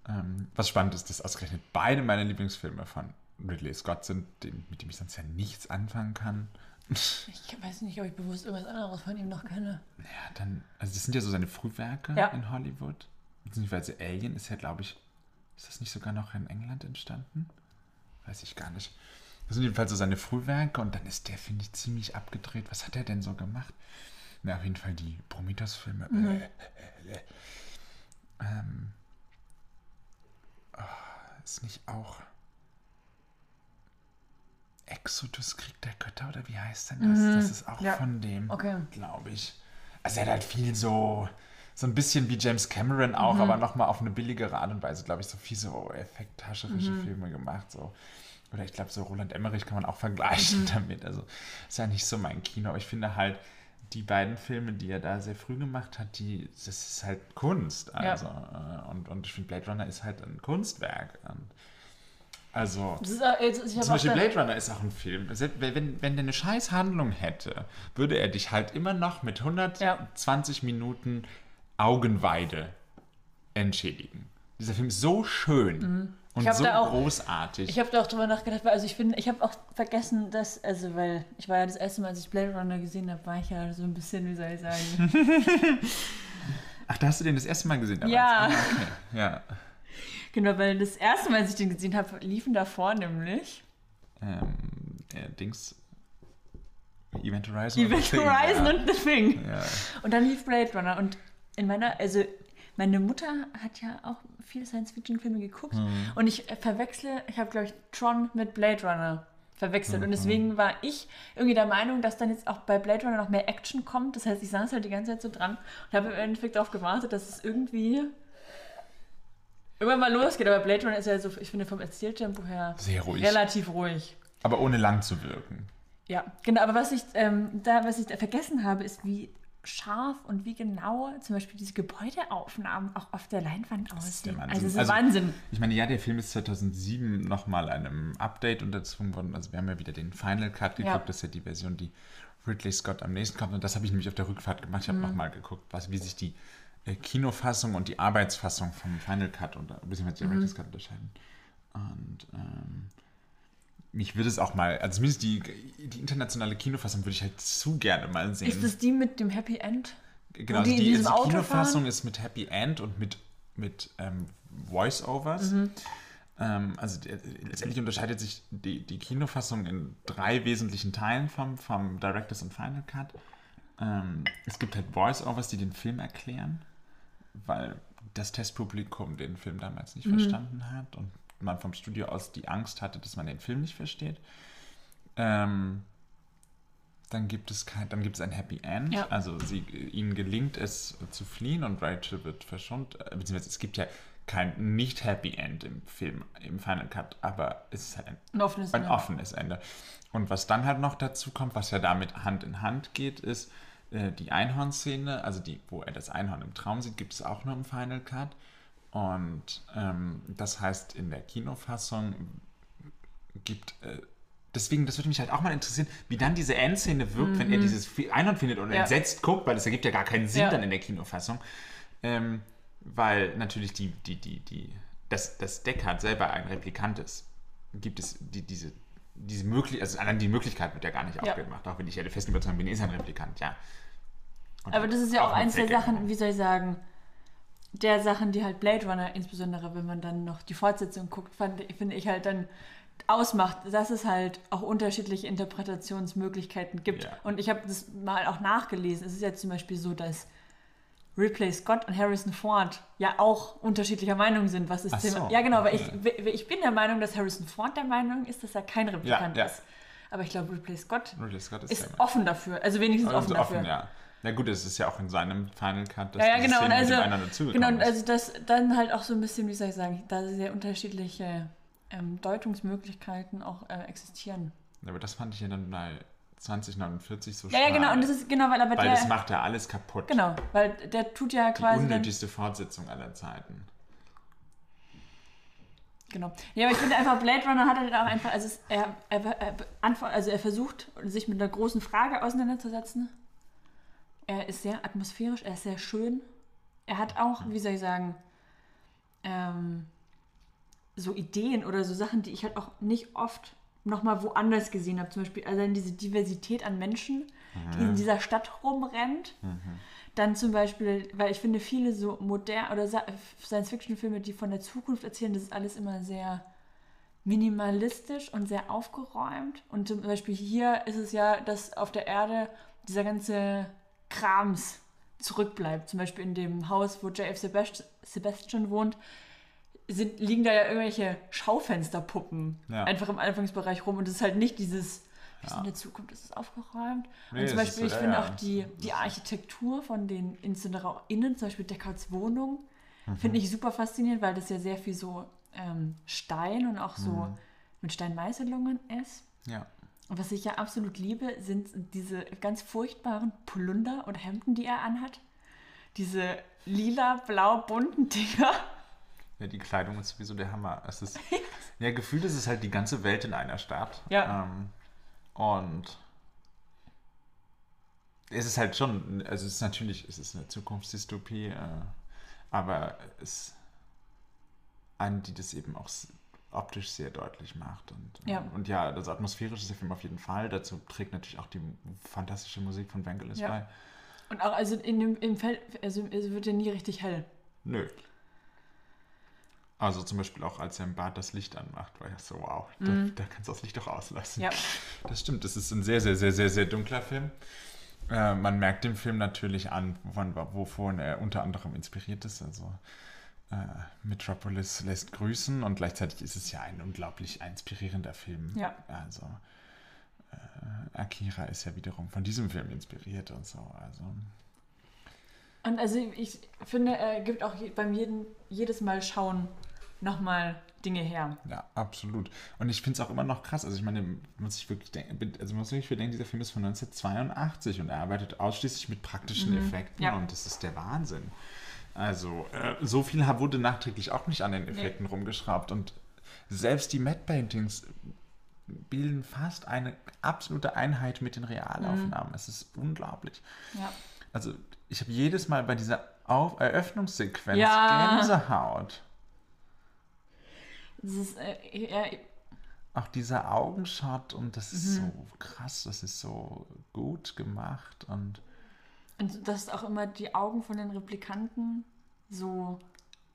S1: Ähm, was spannend ist, dass ausgerechnet beide meine Lieblingsfilme von Ridley Scott sind, den, mit dem ich sonst ja nichts anfangen kann.
S2: Ich weiß nicht, ob ich bewusst irgendwas anderes von ihm noch kenne.
S1: Ja, dann, also das sind ja so seine Frühwerke
S2: Ja.
S1: in Hollywood. Beziehungsweise Alien ist ja, glaube ich, ist das nicht sogar noch in England entstanden? Weiß ich gar nicht. Das sind jedenfalls so seine Frühwerke und dann ist der, finde ich, ziemlich abgedreht. Was hat er denn so gemacht? Na, auf jeden Fall die Prometheus-Filme. Äh, äh, äh. Ähm, oh, ist nicht auch Exodus Krieg der Götter oder wie heißt denn das? Das ist auch
S2: Ja.
S1: von dem
S2: Okay.
S1: glaube ich. Also er hat halt viel so, so ein bisschen wie James Cameron auch, aber nochmal auf eine billigere Art und Weise, glaube ich, so viel so effekthascherische Filme gemacht. So. Oder ich glaube, so Roland Emmerich kann man auch vergleichen [LAUGHS] damit. Also ist ja nicht so mein Kino. Aber ich finde halt, die beiden Filme, die er da sehr früh gemacht hat, die, das ist halt Kunst. Also, äh, und, und ich finde, Blade Runner ist halt ein Kunstwerk. Und also,
S2: Das ist, hab
S1: zum Beispiel Blade Runner ist auch ein Film. Wenn, wenn, wenn der eine scheiß Handlung hätte, würde er dich halt immer noch mit 120 Minuten Augenweide entschädigen. Dieser Film ist so schön und
S2: Mhm. Hab
S1: so
S2: auch-
S1: großartig.
S2: Ich habe da auch drüber nachgedacht, weil also ich finde, ich habe auch vergessen, dass, also weil ich war ja das erste Mal, als ich Blade Runner gesehen habe, war ich ja so ein bisschen, wie soll ich sagen, [LAUGHS]
S1: Ach, da hast du den das erste Mal gesehen? damals?
S2: Ja.
S1: Ah, okay. Ja.
S2: genau, weil das erste Mal, als ich den gesehen habe, liefen davor nämlich
S1: Ähm, äh, Dings. Event Horizon.
S2: Event Horizon und The Thing.
S1: Ja.
S2: Und dann lief Blade Runner und in meiner, also meine Mutter hat ja auch viele Science-Fiction-Filme geguckt
S1: Mhm.
S2: und ich äh, verwechsle, ich habe glaube ich Tron mit Blade Runner verwechselt
S1: Mhm.
S2: und deswegen war ich irgendwie der Meinung, dass dann jetzt auch bei Blade Runner noch mehr Action kommt. Das heißt, ich saß halt die ganze Zeit so dran und habe im Endeffekt darauf gewartet, dass es irgendwie irgendwann mal losgeht. Aber Blade Runner ist ja so, ich finde vom Erzähltempo her
S1: Sehr ruhig.
S2: relativ ruhig.
S1: Aber ohne lang zu wirken.
S2: Ja, genau, aber was ich, ähm, da, was ich da vergessen habe, ist, wie scharf und wie genau zum Beispiel diese Gebäudeaufnahmen auch auf der Leinwand aussehen. Also es ist
S1: Also-
S2: Wahnsinn.
S1: Ich meine, ja, der Film ist 2007 nochmal einem Update unterzogen worden. Also wir haben ja wieder den Final Cut geguckt.
S2: Ja.
S1: Das ist ja die Version, die Ridley Scott am nächsten kommt. Und das habe ich nämlich auf der Rückfahrt gemacht. Ich habe
S2: Mhm.
S1: nochmal geguckt, was, wie sich die äh, Kinofassung und die Arbeitsfassung vom Final Cut und beziehungsweise
S2: Mhm.
S1: Director's Cut unterscheiden. Und ähm, mich würde es auch mal, also zumindest die, die internationale Kinofassung würde ich halt zu gerne mal sehen.
S2: Ist das die mit dem Happy End?
S1: Genau,
S2: die
S1: also die, also die Kinofassung
S2: fahren?
S1: ist mit Happy End und mit, mit ähm, Voice-Overs.
S2: Mhm.
S1: Ähm, also die, letztendlich unterscheidet sich die, die Kinofassung in drei wesentlichen Teilen vom, vom Directors und Final Cut. Ähm, es gibt halt Voice-Overs, die den Film erklären, weil das Testpublikum den Film damals nicht
S2: Mhm.
S1: verstanden hat und man vom Studio aus die Angst hatte, dass man den Film nicht versteht. Ähm, dann gibt es kein, dann gibt es ein Happy End.
S2: Ja.
S1: Also sie, ihnen gelingt es zu fliehen und Rachel wird verschont. äh, Beziehungsweise es gibt ja kein nicht Happy End im Film, im Final Cut, aber es ist halt ein,
S2: Ein offenes
S1: ein
S2: Ende.
S1: offenes Ende. Und was dann halt noch dazu kommt, was ja damit Hand in Hand geht, ist äh, die Einhorn-Szene, also die, wo er das Einhorn im Traum sieht, gibt es auch nur im Final Cut. Und ähm, das heißt, in der Kinofassung gibt. Äh, deswegen, das würde mich halt auch mal interessieren, wie dann diese Endszene wirkt, wenn er dieses Fi- Einhorn findet und
S2: Mhm. Ja.
S1: entsetzt guckt, weil das ergibt ja gar keinen Sinn
S2: Ja.
S1: dann in der Kinofassung. Ähm, weil natürlich die, die, die, die, das, das Deckard selber ein Replikant ist, gibt es die, diese, diese Möglichkeit, also allein die Möglichkeit wird ja gar nicht
S2: Ja.
S1: aufgemacht, auch wenn ich ja der festen Überzeugung bin, ist ein Replikant, ja. Und
S2: Aber das ist ja auch
S1: mit
S2: eins der. Sachen, wie soll ich sagen, der Sachen, die halt Blade Runner, insbesondere wenn man dann noch die Fortsetzung guckt, fand, finde ich halt dann ausmacht, dass es halt auch unterschiedliche Interpretationsmöglichkeiten gibt.
S1: Ja.
S2: Und ich habe das mal auch nachgelesen. Es ist ja zum Beispiel so, dass Ripley Scott und Harrison Ford ja auch unterschiedlicher Meinung sind, was das
S1: Ach
S2: Thema.
S1: so,
S2: Ja, genau, weil ich, ich bin der Meinung, dass Harrison Ford der Meinung ist, dass er kein Replikant
S1: ja.
S2: ist. Aber ich glaube, Ripley Scott
S1: Ridley Scott ist
S2: ist offen dafür. Also wenigstens
S1: Also
S2: offen dafür.
S1: ja. Na gut, es ist ja auch in seinem Final Cut, dass
S2: Ja, ja, genau.
S1: Szene
S2: also,
S1: mit dem anderen dazugekommen
S2: genau, und also das dann halt auch so ein bisschen, wie soll ich sagen, da sehr unterschiedliche ähm, Deutungsmöglichkeiten auch äh, existieren.
S1: Aber das fand ich ja dann bei 2049 so
S2: Ja, ja, genau. Und das ist genau, weil aber
S1: Weil
S2: der.
S1: das macht ja alles kaputt.
S2: genau, weil der tut ja
S1: Die
S2: quasi. Dann,
S1: unnötigste Fortsetzung aller Zeiten.
S2: genau. Ja, aber ich finde einfach, Blade Runner hat halt auch einfach, also es, er, er, er, also er versucht, sich mit einer großen Frage auseinanderzusetzen. Er ist sehr atmosphärisch, er ist sehr schön. Er hat auch, wie soll ich sagen, ähm, so Ideen oder so Sachen, die ich halt auch nicht oft nochmal woanders gesehen habe. Zum Beispiel allein diese Diversität an Menschen, die in dieser Stadt rumrennt. Dann zum Beispiel, weil ich finde, viele so modern oder Science-Fiction-Filme, die von der Zukunft erzählen, das ist alles immer sehr minimalistisch und sehr aufgeräumt. Und zum Beispiel hier ist es ja, dass auf der Erde dieser ganze Krams zurückbleibt. Zum Beispiel in dem Haus, wo JF Sebast- Sebastian wohnt, sind, liegen da ja irgendwelche Schaufensterpuppen
S1: Ja.
S2: einfach im Anfangsbereich rum. Und es ist halt nicht dieses, wie
S1: Ja.
S2: in der Zukunft ist es aufgeräumt.
S1: Nee,
S2: und
S1: es
S2: zum Beispiel, ich
S1: ja,
S2: finde auch die, die Architektur von den InszeniererInnen, zum Beispiel Deckards Wohnung,
S1: Mhm.
S2: finde ich super faszinierend, weil das ja sehr viel so ähm, Stein und auch so
S1: Mhm.
S2: mit Steinmeißelungen ist.
S1: Ja.
S2: Und was ich ja absolut liebe, sind diese ganz furchtbaren Polunder und Hemden, die er anhat. Diese lila, blau, bunten Dinger.
S1: Ja, die Kleidung ist sowieso der Hammer. Es ist, [LAUGHS] ja, gefühlt ist es halt die ganze Welt in einer Stadt.
S2: Ja.
S1: Ähm, und es ist halt schon, also es ist natürlich, es ist eine Zukunftsdystopie, äh, aber es eine, die das eben auch optisch sehr deutlich macht. Und
S2: Ja.
S1: und ja, das Atmosphärische ist der Film auf jeden Fall. Dazu trägt natürlich auch die fantastische Musik von Vangelis
S2: Ja.
S1: bei.
S2: Und auch also in dem, im Feld, also es wird ja nie richtig hell.
S1: Nö. Also zum Beispiel auch, als er im Bad das Licht anmacht, war ja so, wow,
S2: Mhm.
S1: da, da kannst du das Licht doch auslassen.
S2: Ja.
S1: Das stimmt, das ist ein sehr, sehr, sehr, sehr, sehr dunkler Film. Äh, man merkt dem Film natürlich an, wovon, wovon er unter anderem inspiriert ist. Also äh, Metropolis lässt grüßen und gleichzeitig ist es ja ein unglaublich inspirierender Film.
S2: Ja.
S1: Also äh, Akira ist ja wiederum von diesem Film inspiriert und so. Also
S2: Und also ich finde, er gibt auch beim jeden, jedes Mal schauen nochmal Dinge her.
S1: Ja, absolut. Und ich finde es auch immer noch krass. Also ich meine, muss ich wirklich denken, also muss ich bedenken, dieser Film ist von 1982 und er arbeitet ausschließlich mit praktischen Effekten
S2: ja.
S1: und das ist der Wahnsinn. Also äh, so viel wurde nachträglich auch nicht an den Effekten rumgeschraubt und selbst die Matte Paintings bilden fast eine absolute Einheit mit den Realaufnahmen. Es ist unglaublich.
S2: Ja.
S1: Also ich habe jedes Mal bei dieser Auf Eröffnungssequenz
S2: Ja.
S1: Gänsehaut.
S2: Das ist, äh, eher,
S1: Auch dieser Augenshot und das ist
S2: Mhm.
S1: so krass, das ist so gut gemacht und
S2: und dass auch immer die Augen von den Replikanten so,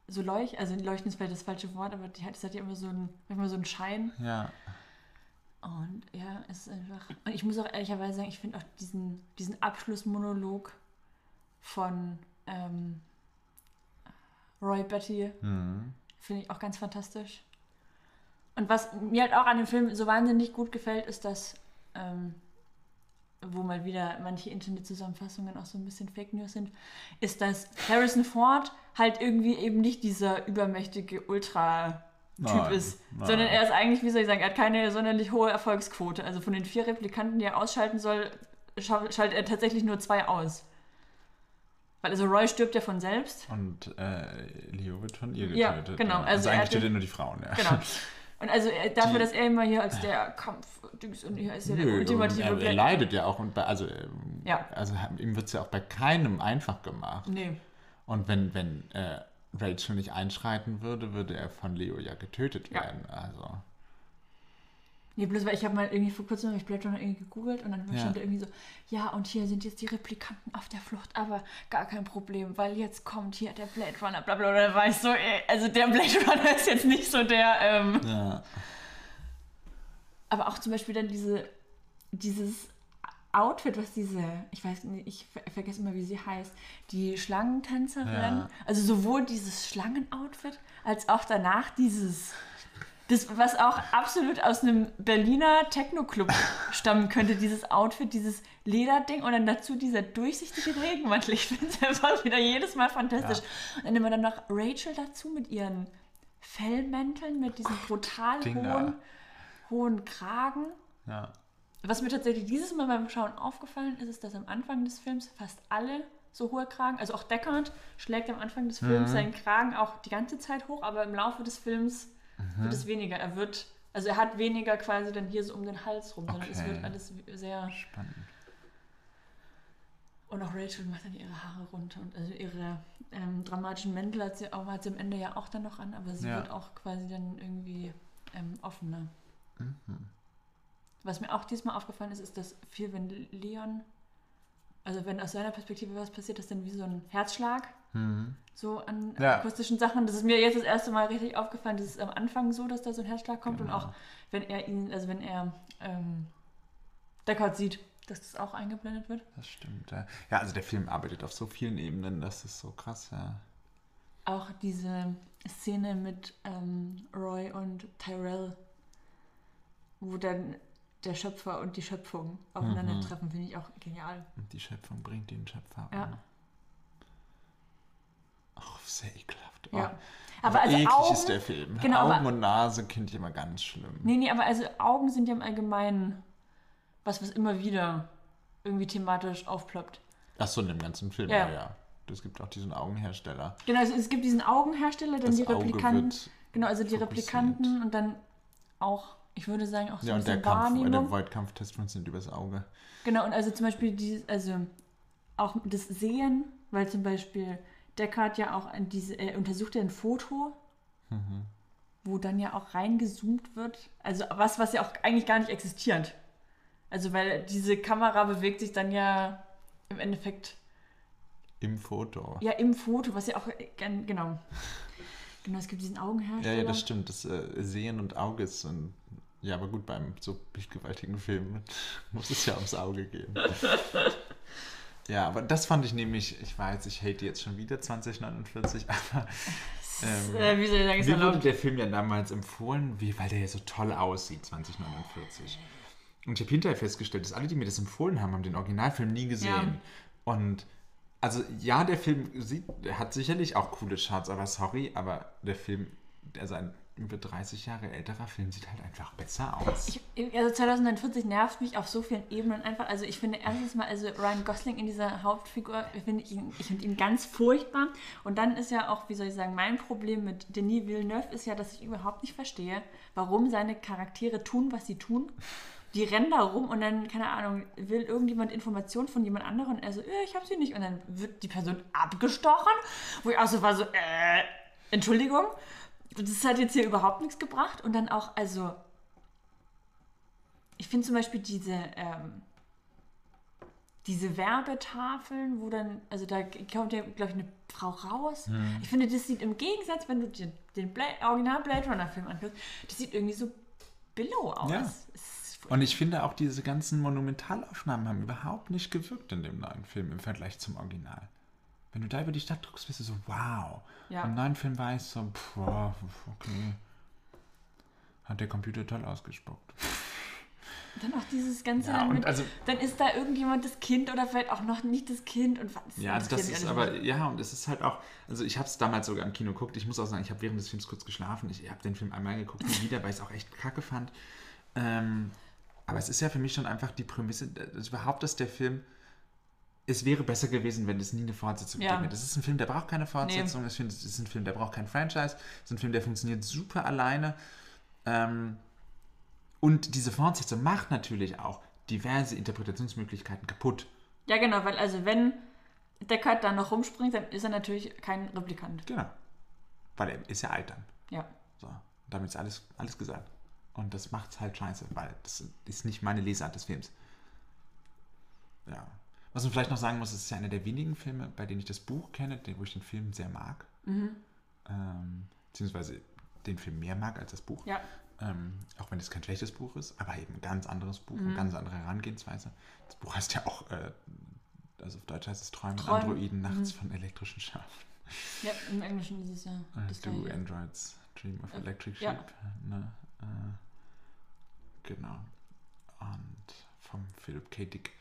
S2: so leuchten, also leuchten ist vielleicht das falsche Wort, aber die hat, das hat ja immer so einen, manchmal so einen Schein.
S1: ja,
S2: Und ja, es ist einfach. Und ich muss auch ehrlicherweise sagen, ich finde auch diesen, diesen Abschlussmonolog von ähm, Roy Betty finde ich auch ganz fantastisch. Und was mir halt auch an dem Film so wahnsinnig gut gefällt, ist, dass, ähm, wo mal wieder manche Internetzusammenfassungen auch so ein bisschen Fake News sind, ist, dass Harrison Ford halt irgendwie eben nicht dieser übermächtige Ultra. Typ
S1: Nein,
S2: ist,
S1: nein.
S2: sondern er ist eigentlich, wie soll ich sagen, er hat keine sonderlich hohe Erfolgsquote. Also von den vier Replikanten, die er ausschalten soll, schal- schaltet er tatsächlich nur zwei aus. Weil also Roy stirbt ja von selbst.
S1: und äh, Leo wird von ihr
S2: Ja,
S1: getötet.
S2: genau,
S1: Ja.
S2: also
S1: Also,
S2: er
S1: eigentlich tötet er nur die Frauen, ja.
S2: Genau. [LAUGHS] Und also äh, dafür,
S1: Die-
S2: dass er immer hier als der Kampf und hier ist ja der
S1: Nö,
S2: ultimative
S1: er, er leidet ja auch und bei, also, ähm,
S2: Ja.
S1: also ihm wird es ja auch bei keinem einfach gemacht.
S2: Nee.
S1: Und wenn, wenn äh, Rachel nicht einschreiten würde, würde er von Leo ja getötet
S2: Ja.
S1: werden. Also.
S2: Nee, bloß weil ich habe mal irgendwie vor kurzem hab ich Blade Runner irgendwie gegoogelt und dann
S1: Ja.
S2: stand da irgendwie so, ja und hier sind jetzt die Replikanten auf der Flucht, aber gar kein Problem, weil jetzt kommt hier der Blade Runner, bla bla bla, da war ich so, ey, also der Blade [LAUGHS] Runner ist jetzt nicht so der, ähm,
S1: Ja.
S2: aber auch zum Beispiel dann diese, dieses Outfit, was diese, ich weiß nicht, ich ver vergesse immer, wie sie heißt, die Schlangentänzerin,
S1: Ja.
S2: also sowohl dieses Schlangenoutfit als auch danach dieses, das, was auch absolut aus einem Berliner Techno-Club stammen könnte, dieses Outfit, dieses Lederding und dann dazu dieser durchsichtige Regenmantel. Ich finde es einfach wieder jedes Mal fantastisch. Und dann immer dann noch Rachel dazu mit ihren Fellmänteln, mit diesem brutal
S1: Dinger.
S2: hohen, hohen Kragen.
S1: ja.
S2: Was mir tatsächlich dieses Mal beim Schauen aufgefallen ist, ist, dass am Anfang des Films fast alle so hohe Kragen, also auch Deckard schlägt am Anfang des Films seinen Kragen auch die ganze Zeit hoch, aber im Laufe des Films wird es weniger. Er wird, also er hat weniger quasi dann hier so um den Hals rum, sondern es
S1: Okay.
S2: wird alles sehr.
S1: Spannend.
S2: Und auch Rachel macht dann ihre Haare runter und also ihre ähm, dramatischen Mäntel hat sie, auch, hat sie am Ende ja auch dann noch an, aber sie
S1: Ja.
S2: wird auch quasi dann irgendwie ähm, offener.
S1: Mhm.
S2: Was mir auch diesmal aufgefallen ist, ist, dass viel, wenn Leon, also wenn aus seiner Perspektive was passiert, ist dann wie so ein Herzschlag, so an
S1: Mhm. Ja.
S2: akustischen Sachen. Das ist mir jetzt das erste Mal richtig aufgefallen. Das ist am Anfang so, dass da so ein Herzschlag kommt
S1: Genau.
S2: und auch wenn er ihn, also wenn er ähm, Deckard sieht, dass das auch eingeblendet wird.
S1: Das stimmt. Ja. ja, also der Film arbeitet auf so vielen Ebenen, das ist so krass, ja.
S2: Auch diese Szene mit ähm, Roy und Tyrell, wo dann der Schöpfer und die Schöpfung aufeinandertreffen, finde ich auch genial.
S1: Und die Schöpfung bringt den Schöpfer
S2: Ja.
S1: um. Ach, sehr ekelhaft.
S2: Ja.
S1: Oh.
S2: Aber also
S1: eklig
S2: Augen,
S1: ist der Film.
S2: Genau,
S1: Augen
S2: aber-
S1: und Nase finde ich immer ganz schlimm.
S2: Nee, nee, aber also Augen sind ja im Allgemeinen was, was immer wieder irgendwie thematisch aufploppt.
S1: Ach so, in dem ganzen Film,
S2: Ja.
S1: ja, ja. Es gibt auch diesen Augenhersteller.
S2: Genau, also es gibt diesen Augenhersteller, dann
S1: Das
S2: die Replikanten. Genau, also die. Replikanten und dann auch, ich würde sagen, auch so
S1: Ja, und der Kampf, äh, der Void-Kampftest funktioniert übers Auge.
S2: Genau, und also zum Beispiel dieses, also auch das Sehen, weil zum Beispiel Deckard ja auch diese, er untersucht ja ein Foto,
S1: Mhm.
S2: wo dann ja auch reingezoomt wird. Also was, was ja auch eigentlich gar nicht existiert. Also weil diese Kamera bewegt sich dann ja im Endeffekt
S1: Im Foto.
S2: ja im Foto, was ja auch äh, genau. [LAUGHS] Genau, es gibt diesen
S1: Ja,
S2: Augenhersteller.
S1: ja, das stimmt. Das äh, Sehen und Auge ist ein. Ja, aber gut, beim so bildgewaltigen Film muss es ja ums Auge gehen. [LAUGHS] Ja, aber das fand ich nämlich, ich weiß, ich hate jetzt schon wieder 2049, [LAUGHS] aber ähm,
S2: Äh, wie soll ich sagen, ist
S1: mir wurde der Film ja damals empfohlen, wie, weil der ja so toll aussieht, 2049. Und ich habe hinterher festgestellt, dass alle, die mir das empfohlen haben, haben den Originalfilm nie gesehen. Und also ja, der Film sieht, hat sicherlich auch coole Shots, aber sorry, aber der Film, also ein über 30 Jahre älterer Film, sieht halt einfach besser aus.
S2: Ich, also 2049 nervt mich auf so vielen Ebenen einfach. Also ich finde erstens mal, also Ryan Gosling in dieser Hauptfigur, ich finde ihn, ich finde ihn ganz furchtbar. Und dann ist ja auch, wie soll ich sagen, mein Problem mit Denis Villeneuve ist ja, dass ich überhaupt nicht verstehe, warum seine Charaktere tun, was sie tun. Die rennen da rum und dann, keine Ahnung, will irgendjemand Informationen von jemand anderem und er so, äh, ich habe sie nicht. Und dann wird die Person abgestochen, wo ich auch so war, so, äh, Entschuldigung. Das hat jetzt hier überhaupt nichts gebracht. Und dann auch, also, ich finde zum Beispiel diese, ähm, diese Werbetafeln, wo dann, also da kommt ja, glaube ich, eine Frau raus.
S1: Hm.
S2: Ich finde, das sieht im Gegensatz, wenn du den, den Bla Original Blade Runner Film anguckst, das sieht irgendwie so billow aus.
S1: Ja. Und ich finde auch diese ganzen Monumentalaufnahmen haben überhaupt nicht gewirkt in dem neuen Film im Vergleich zum Original. Wenn du da über die Stadt guckst, bist du so, wow.
S2: Ja.
S1: Im neuen Film war ich so, pff, okay. Hat der Computer toll ausgespuckt. [LAUGHS]
S2: Dann auch dieses Ganze
S1: Ja,
S2: dann
S1: und
S2: mit,
S1: also-
S2: dann ist da irgendjemand das Kind oder vielleicht auch noch nicht das Kind und was.
S1: Ja, also das ist aber, ja, und es ist halt auch, also ich habe es damals sogar im Kino geguckt. Ich muss auch sagen, ich habe während des Films kurz geschlafen. Ich habe den Film einmal geguckt, nie wieder, weil ich es auch echt kacke fand. Ähm, aber es ist ja für mich schon einfach die Prämisse, dass überhaupt, dass der Film, es wäre besser gewesen, wenn es nie eine Fortsetzung
S2: Ja.
S1: gegeben hätte. Das ist ein Film, der braucht keine Fortsetzung. Es ist ein Film, der braucht kein Franchise. Es ist ein Film, der funktioniert super alleine. Ähm, und diese Fortsetzung macht natürlich auch diverse Interpretationsmöglichkeiten kaputt.
S2: Ja, genau, weil also wenn Deckard da noch rumspringt, dann ist er natürlich kein Replikant.
S1: Genau. Weil er ist ja alt dann.
S2: Ja.
S1: So, damit ist alles, alles gesagt. Und das macht's halt scheiße, weil das ist nicht meine Lesart des Films. Ja. Was man vielleicht noch sagen muss, es ist ja einer der wenigen Filme, bei denen ich das Buch kenne, den- wo ich den Film sehr mag. Ähm, beziehungsweise den Film mehr mag als das Buch.
S2: Ja.
S1: Ähm, auch wenn es kein schlechtes Buch ist, aber eben ein ganz anderes Buch, eine ganz andere Herangehensweise. Das Buch heißt ja auch, äh, also auf Deutsch heißt es Träumen,
S2: Träumen,
S1: Androiden nachts von elektrischen Schafen.
S2: Ja, im Englischen ist es ja das
S1: Do. Androids Dream of
S2: Äh,
S1: Electric
S2: ja.
S1: Sheep. Ne? Äh, genau. Und vom Philip K. Dick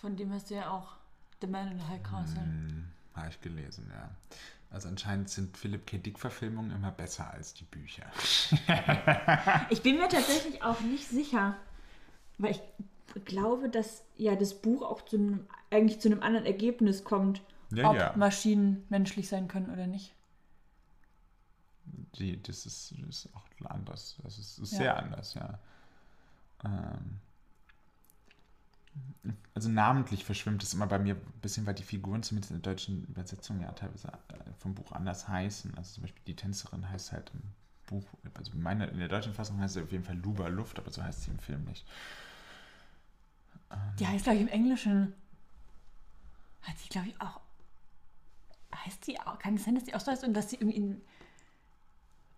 S2: Von dem hast du ja auch The Man in the High Castle.
S1: hm, habe ich gelesen, ja. Also anscheinend sind Philip K. Dick-Verfilmungen immer besser als die Bücher. [LAUGHS]
S2: Ich bin mir tatsächlich auch nicht sicher, weil ich glaube, dass ja das Buch auch zu einem, eigentlich zu einem anderen Ergebnis kommt,
S1: Ja,
S2: ob
S1: ja.
S2: Maschinen menschlich sein können oder nicht.
S1: Die, das, ist, das ist auch anders. Das ist, ist
S2: Ja.
S1: sehr anders, ja. Ähm, also namentlich verschwimmt es immer bei mir ein bisschen, weil die Figuren zumindest in der deutschen Übersetzung ja teilweise äh, vom Buch anders heißen. Also zum Beispiel die Tänzerin heißt halt im Buch, also meine, in der deutschen Fassung heißt sie auf jeden Fall Luba Luft, aber so heißt sie im Film nicht.
S2: Die heißt, glaube ich, im Englischen. Hat sie, glaube ich, auch. Heißt die auch? Kann es sein, dass die auch so heißt und dass sie irgendwie in.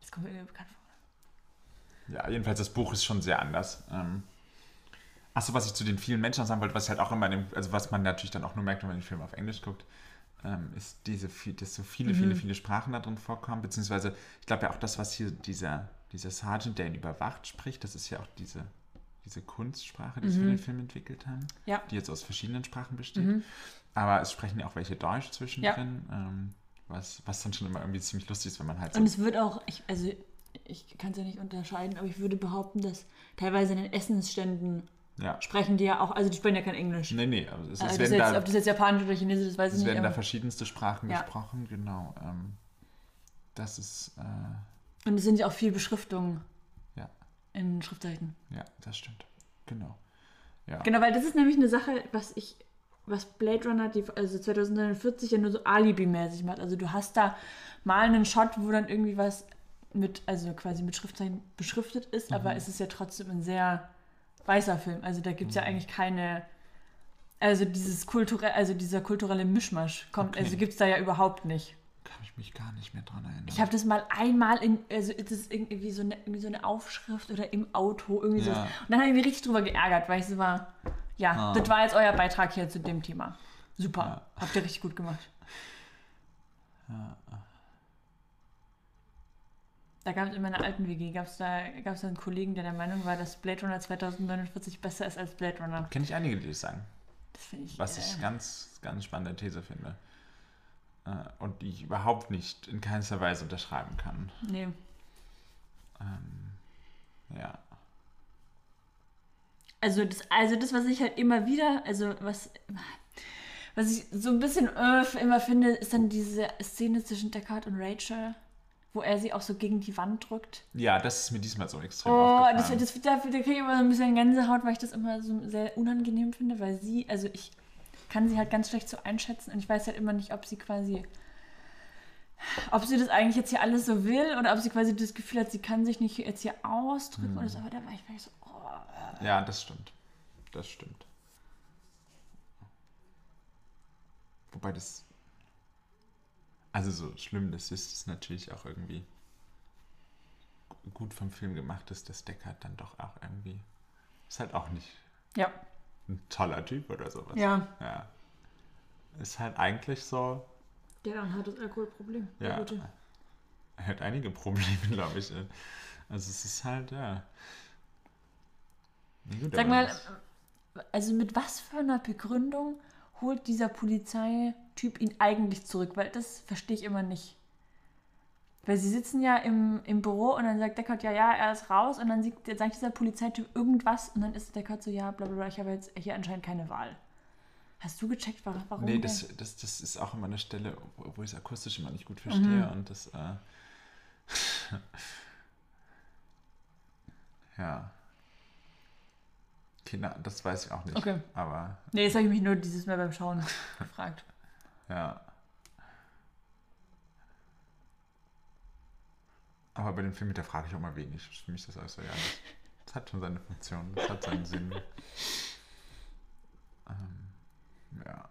S2: Das kommt mir irgendwie bekannt vor.
S1: Ja, jedenfalls das Buch ist schon sehr anders. Ähm, Achso, was ich zu den vielen Menschen sagen wollte, was halt auch immer, dem, also was man natürlich dann auch nur merkt, wenn man den Film auf Englisch guckt, ähm, ist diese, dass so viele, viele, viele Sprachen da drin vorkommen, beziehungsweise ich glaube ja auch das, was hier dieser, dieser Sergeant, der ihn überwacht, spricht, das ist ja auch diese, diese Kunstsprache, die sie für den Film entwickelt haben,
S2: Ja.
S1: die jetzt aus verschiedenen Sprachen besteht. Aber es sprechen ja auch welche Deutsch zwischendrin, ähm, was, was dann schon immer irgendwie ziemlich lustig ist, wenn man halt so
S2: Und es wird auch, ich, also ich kann es ja nicht unterscheiden, aber ich würde behaupten, dass teilweise in den Essensständen
S1: Ja.
S2: sprechen die ja auch, also die sprechen ja kein Englisch.
S1: Nee, nee, also es, es
S2: Also das
S1: werden,
S2: jetzt,
S1: da,
S2: ob das jetzt Japanisch oder Chinesisch ist, weiß
S1: es
S2: ich nicht.
S1: werden da verschiedenste Sprachen
S2: Ja.
S1: gesprochen, genau. Ähm, das ist, äh,
S2: und es sind ja auch viel Beschriftungen
S1: ja,
S2: in Schriftzeichen.
S1: ja, das stimmt. Genau. Ja.
S2: Genau, weil das ist nämlich eine Sache, was ich, was Blade Runner, die, also 2049 ja nur so Alibi-mäßig macht. Also du hast da mal einen Shot, wo dann irgendwie was mit, also quasi mit Schriftzeichen beschriftet ist,
S1: Mhm.
S2: aber es ist ja trotzdem ein sehr weißer Film. Also da gibt es
S1: Mhm.
S2: ja eigentlich keine, also dieses kulturelle, also dieser kulturelle Mischmasch kommt,
S1: Okay.
S2: also gibt es da ja überhaupt nicht.
S1: Kann ich mich gar nicht mehr dran erinnern.
S2: Ich habe das mal einmal in, also das ist irgendwie so eine, irgendwie so eine Aufschrift oder im Auto, irgendwie so.
S1: Ja.
S2: Und dann habe ich mich richtig drüber geärgert, weil ich so war, ja,
S1: Ah.
S2: das war jetzt euer Beitrag hier zu dem Thema. Super,
S1: Ja.
S2: habt ihr richtig gut gemacht. Da gab es in meiner alten WG, gab es da, gab's da einen Kollegen, der der Meinung war, dass Blade Runner 2049 besser ist als Blade Runner.
S1: Kenne ich einige, die das sagen.
S2: Das finde ich.
S1: Was
S2: äh,
S1: ich ganz, ganz spannende These finde. Äh, und die ich überhaupt nicht in keinster Weise unterschreiben kann.
S2: Nee.
S1: Ähm, ja.
S2: Also das, also das, was ich halt immer wieder, also was, was ich so ein bisschen äh, immer finde, ist dann diese Szene zwischen Deckard und Rachel, wo er sie auch so gegen die Wand drückt.
S1: ja, das ist mir diesmal so extrem
S2: Oh, das, das, da, da kriege ich immer so ein bisschen Gänsehaut, weil ich das immer so sehr unangenehm finde, weil sie, also ich kann sie halt ganz schlecht so einschätzen und ich weiß halt immer nicht, ob sie quasi, ob sie das eigentlich jetzt hier alles so will oder ob sie quasi das Gefühl hat, sie kann sich nicht jetzt hier ausdrücken oder so, aber da war ich, war ich so, oh.
S1: ja, das stimmt. Das stimmt. Wobei das. Also so schlimm das ist, ist natürlich auch irgendwie gut vom Film gemacht ist, dass Deckard dann doch auch irgendwie. Ist halt auch nicht
S2: Ja,
S1: ein toller Typ oder sowas.
S2: ja.
S1: Ja. Ist halt eigentlich so,
S2: Der dann hat das Alkoholproblem.
S1: ja.
S2: gute.
S1: Er hat einige Probleme, [LAUGHS] glaube ich. Also es ist halt, ja. Gut,
S2: Sag mal, also mit was für einer Begründung holt dieser Polizeityp ihn eigentlich zurück? Weil das verstehe ich immer nicht. Weil sie sitzen ja im, im Büro und dann sagt Deckard, ja, ja, er ist raus und dann sieht, sagt dieser Polizeityp irgendwas und dann ist Deckard so, ja, bla bla bla, ich habe jetzt hier anscheinend keine Wahl. Hast du gecheckt, warum?
S1: Nee, das, das, das ist auch immer eine Stelle, wo wo ich es akustisch immer nicht gut verstehe
S2: Mhm.
S1: und das, äh, [LAUGHS] ja. Na, das weiß ich auch nicht.
S2: Okay.
S1: Aber,
S2: Nee, das habe ich mich nur dieses Mal beim Schauen [LAUGHS] gefragt.
S1: ja. Aber bei den Filmen, da frage ich auch mal wenig. Für mich ist das auch so, ja, das hat schon seine Funktion, das hat seinen Sinn. [LAUGHS] Ähm, ja.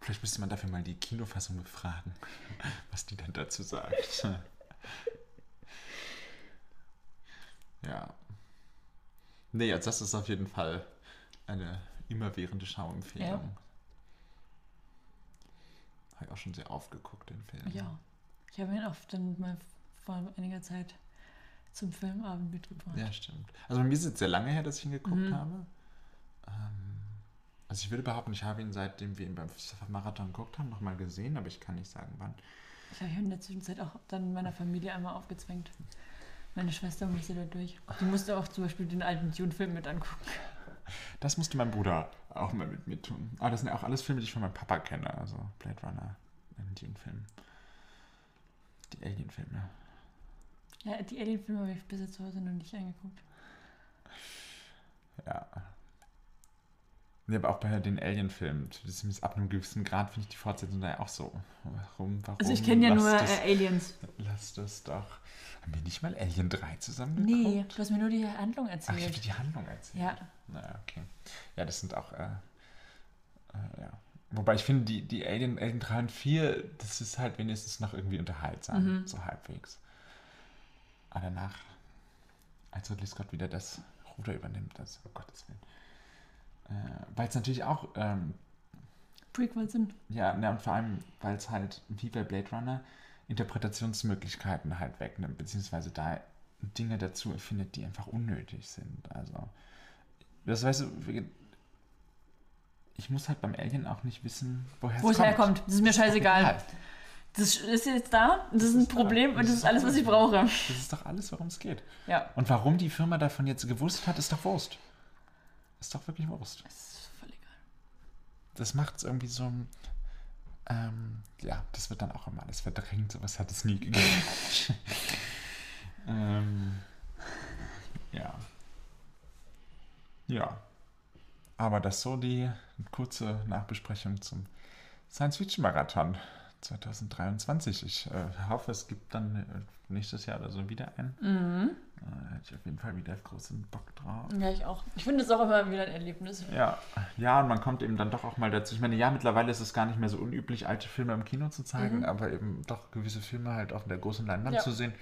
S1: Vielleicht müsste man dafür mal die Kinofassung befragen, [LAUGHS] was die dann dazu sagt. ja. Nee, also das ist auf jeden Fall eine immerwährende Schauempfehlung.
S2: Ja.
S1: Habe ich auch schon sehr aufgeguckt, den Film.
S2: Ja. Ich habe ihn oft dann mal vor einiger Zeit zum Filmabend mitgebracht.
S1: Ja, stimmt. Also bei mir ist es jetzt sehr lange her, dass ich ihn geguckt
S2: Mhm.
S1: habe. Ähm, also ich würde behaupten, ich habe ihn seitdem wir ihn beim Marathon geguckt haben, nochmal gesehen, aber ich kann nicht sagen, wann.
S2: Ich habe ihn in der Zwischenzeit auch dann meiner Familie einmal aufgezwängt. Meine Schwester musste da durch. Die musste auch zum Beispiel den alten Dune-Film mit angucken.
S1: Das musste mein Bruder auch mal mit mir tun. Aber das sind ja auch alles Filme, die ich von meinem Papa kenne. Also Blade Runner, ein Dune-Film. Die Alien-Filme.
S2: Ja, die Alien-Filme habe ich bis jetzt zu Hause noch nicht angeguckt.
S1: Ja. Nee, aber auch bei den Alien-Filmen, zumindest ab einem gewissen Grad finde ich die Fortsetzung da ja auch so. Warum, warum?
S2: Also ich kenne ja nur
S1: das,
S2: äh, Aliens.
S1: Lass das doch. Haben wir nicht mal Alien 3 zusammen
S2: Nee, du hast mir nur die Handlung
S1: Ach, ich habe
S2: erzählt.
S1: die Handlung erzählt.
S2: Ja.
S1: Naja, okay. Ja, das sind auch, äh, äh, ja. Wobei ich finde, die, die Alien, Alien 3 und 4, das ist halt wenigstens noch irgendwie unterhaltsam,
S2: Mhm.
S1: so halbwegs. Aber danach, als Ridley Scott wieder das Ruder übernimmt, das, um Gottes Willen. Äh, Weil es natürlich auch, ähm,
S2: Prequels sind.
S1: ja, na, und vor allem, weil es halt, wie bei Blade Runner, Interpretationsmöglichkeiten halt wegnimmt, beziehungsweise da Dinge dazu erfindet, die einfach unnötig sind. Also, das weißt du, ich muss halt beim Alien auch nicht wissen, woher
S2: Wo es herkommt. Das ist mir scheißegal.
S1: Egal.
S2: Das ist jetzt da, das ist ein
S1: ist da.
S2: Problem
S1: Das
S2: und das
S1: ist
S2: ist alles, was ich
S1: da.
S2: brauche.
S1: Das ist doch alles, worum es geht.
S2: Ja.
S1: Und warum die Firma davon jetzt gewusst hat, ist doch Wurst. Ist doch wirklich Wurst.
S2: Das ist voll egal.
S1: Das macht es irgendwie so. Ähm, ja, das wird dann auch immer alles verdrängt. Sowas hat es nie [LAUGHS] gegeben. ähm, ja. Ja. Aber das so die kurze Nachbesprechung zum Science-Fiction-Marathon 2023. Ich äh, hoffe, es gibt dann äh, nächstes Jahr oder so wieder einen.
S2: Mhm.
S1: Da hätte ich auf jeden Fall wieder großen Bock drauf.
S2: Ja, ich auch. Ich finde es auch immer wieder ein Erlebnis.
S1: Ja, ja, und man kommt eben dann doch auch mal dazu. Ich meine, ja, mittlerweile ist es gar nicht mehr so unüblich, alte Filme im Kino zu zeigen,
S2: Mhm.
S1: aber eben doch gewisse Filme halt auf der großen Leinwand
S2: Ja.
S1: zu sehen.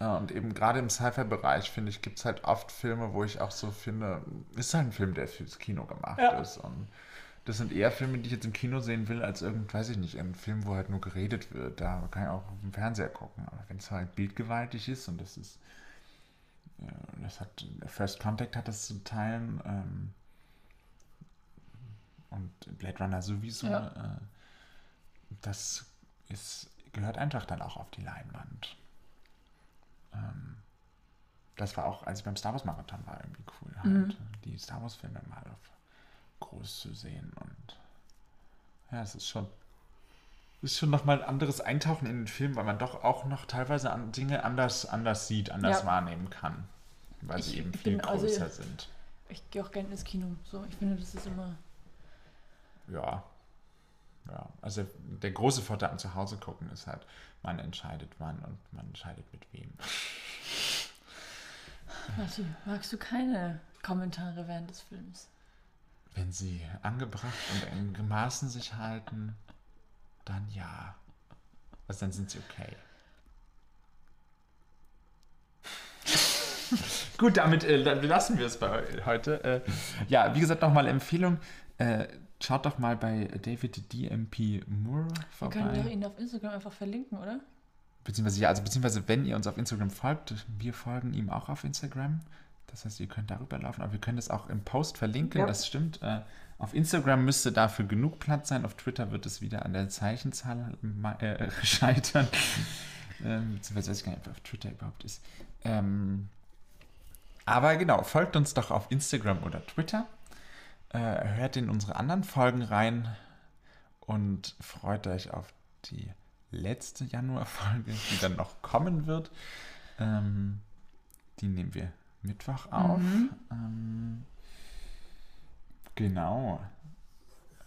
S1: Äh, Und eben gerade im Sci-Fi-Bereich, finde ich, gibt es halt oft Filme, wo ich auch so finde, ist halt ein Film, der fürs Kino gemacht
S2: Ja.
S1: ist. Und das sind eher Filme, die ich jetzt im Kino sehen will, als irgend, weiß ich nicht, ein Film, wo halt nur geredet wird. Da kann ich auch auf dem Fernseher gucken. Aber wenn es halt bildgewaltig ist und das ist äh, das hat First Contact hat das zu teilen ähm, und Blade Runner sowieso.
S2: Ja.
S1: Äh, das ist, gehört einfach dann auch auf die Leinwand. Ähm, das war auch, als ich beim Star Wars Marathon war, irgendwie cool, halt,
S2: Mhm.
S1: die Star Wars Filme mal auf groß zu sehen und ja, es ist schon ist schon nochmal ein anderes Eintauchen in den Film, weil man doch auch noch teilweise an Dinge anders, anders sieht, anders
S2: Ja.
S1: wahrnehmen kann. Weil sie
S2: Ich
S1: eben viel
S2: bin also-
S1: größer sind.
S2: Ich gehe auch gerne ins Kino. So, ich finde, das ist immer.
S1: Ja. Ja. Also der große Vorteil am Zuhause gucken ist halt, man entscheidet wann und man entscheidet mit wem.
S2: Matti, magst du keine Kommentare während des Films?
S1: Wenn sie angebracht und in Maßen sich halten, dann ja. Also dann sind sie okay. [LAUGHS] Gut, damit äh, dann lassen wir es bei heute. Äh, ja, wie gesagt, nochmal Empfehlung. Äh, schaut doch mal bei David DMP Moore
S2: Wir können doch
S1: vorbei.
S2: ihn auf Instagram einfach verlinken, oder?
S1: Beziehungsweise, ja, also beziehungsweise, wenn ihr uns auf Instagram folgt, wir folgen ihm auch auf Instagram. Das heißt, ihr könnt darüber laufen, aber wir können das auch im Post verlinken,
S2: Ja.
S1: das stimmt. Auf Instagram müsste dafür genug Platz sein, auf Twitter wird es wieder an der Zeichenzahl äh, [LAUGHS] scheitern. ähm, beziehungsweise weiß ich gar nicht, wer auf Twitter überhaupt ist. Ähm, aber genau, folgt uns doch auf Instagram oder Twitter. Äh, hört in unsere anderen Folgen rein und freut euch auf die letzte Januarfolge, die dann noch kommen wird. Ähm, die nehmen wir Mittwoch auf.
S2: Mhm.
S1: Ähm, genau.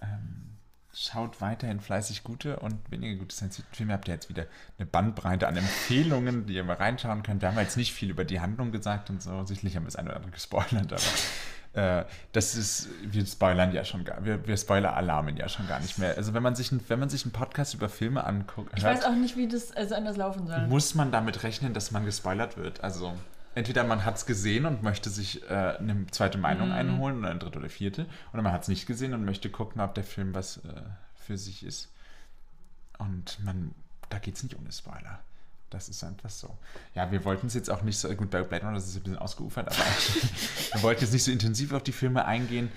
S1: Ähm, schaut weiterhin fleißig gute und weniger gute Science-Fiction-Filme. Habt ihr jetzt wieder eine Bandbreite an Empfehlungen, die ihr mal reinschauen könnt. Wir haben jetzt nicht viel über die Handlung gesagt und so. Sicherlich haben wir das eine oder andere gespoilert, aber äh, das ist, wir spoilern ja schon gar, wir, wir Spoiler-Alarmen ja schon gar nicht mehr. Also wenn man sich, ein, wenn man sich einen Podcast über Filme anguckt,
S2: Ich weiß auch nicht, wie das also anders laufen soll.
S1: muss man damit rechnen, dass man gespoilert wird. Also entweder man hat es gesehen und möchte sich äh, eine zweite Meinung
S2: Mhm.
S1: einholen oder eine dritte oder vierte, oder man hat es nicht gesehen und möchte gucken, ob der Film was äh, für sich ist. Und man, da geht es nicht ohne Spoiler. Das ist einfach so. Ja, wir wollten es jetzt auch nicht so, gut, bei Blade Runner ist es ein bisschen ausgeufert, aber [LAUGHS] wir wollten jetzt nicht so intensiv auf die Filme eingehen,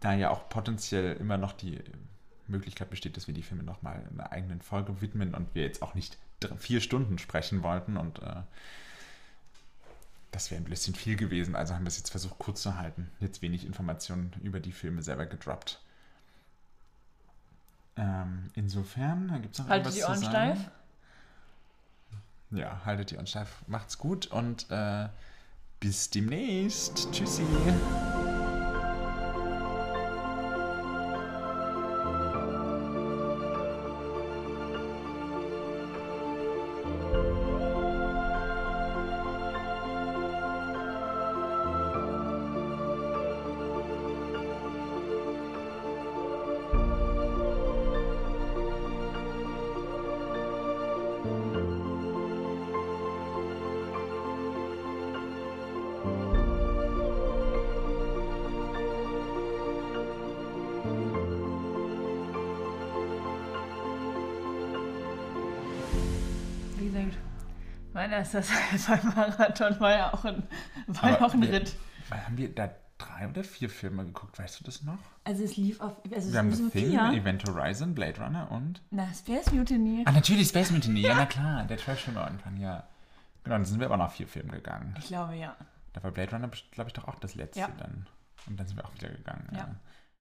S1: da ja auch potenziell immer noch die Möglichkeit besteht, dass wir die Filme nochmal in einer eigenen Folge widmen und wir jetzt auch nicht dr- vier Stunden sprechen wollten und äh, das wäre ein bisschen viel gewesen, also haben wir es jetzt versucht kurz zu halten. Jetzt wenig Informationen über die Filme selber gedroppt. Ähm, insofern, da gibt es noch
S2: Haltet
S1: irgendwas
S2: die
S1: zu
S2: Ohren
S1: sagen?
S2: steif.
S1: Ja, haltet die Ohren steif. Macht's gut und äh, bis demnächst. Tschüssi.
S2: Mein erster Sci-Fi-Marathon war ja auch ein, war ja auch ein
S1: wir-
S2: Ritt.
S1: Weil haben wir da drei oder vier Filme geguckt, weißt du das noch?
S2: Also es lief auf. Also
S1: Wir haben The Thing,
S2: vier.
S1: Event Horizon, Blade Runner und.
S2: Na, Space Mutiny.
S1: Ah, natürlich Space Mutiny, ja, [LAUGHS] na klar, der Trash-Film am Anfang, ja. Genau, dann sind wir aber nach vier Filmen gegangen.
S2: Ich glaube ja.
S1: Da war Blade Runner, glaube ich, doch auch das letzte
S2: Ja.
S1: dann. Und dann sind wir auch wieder gegangen. Ja.
S2: Ja.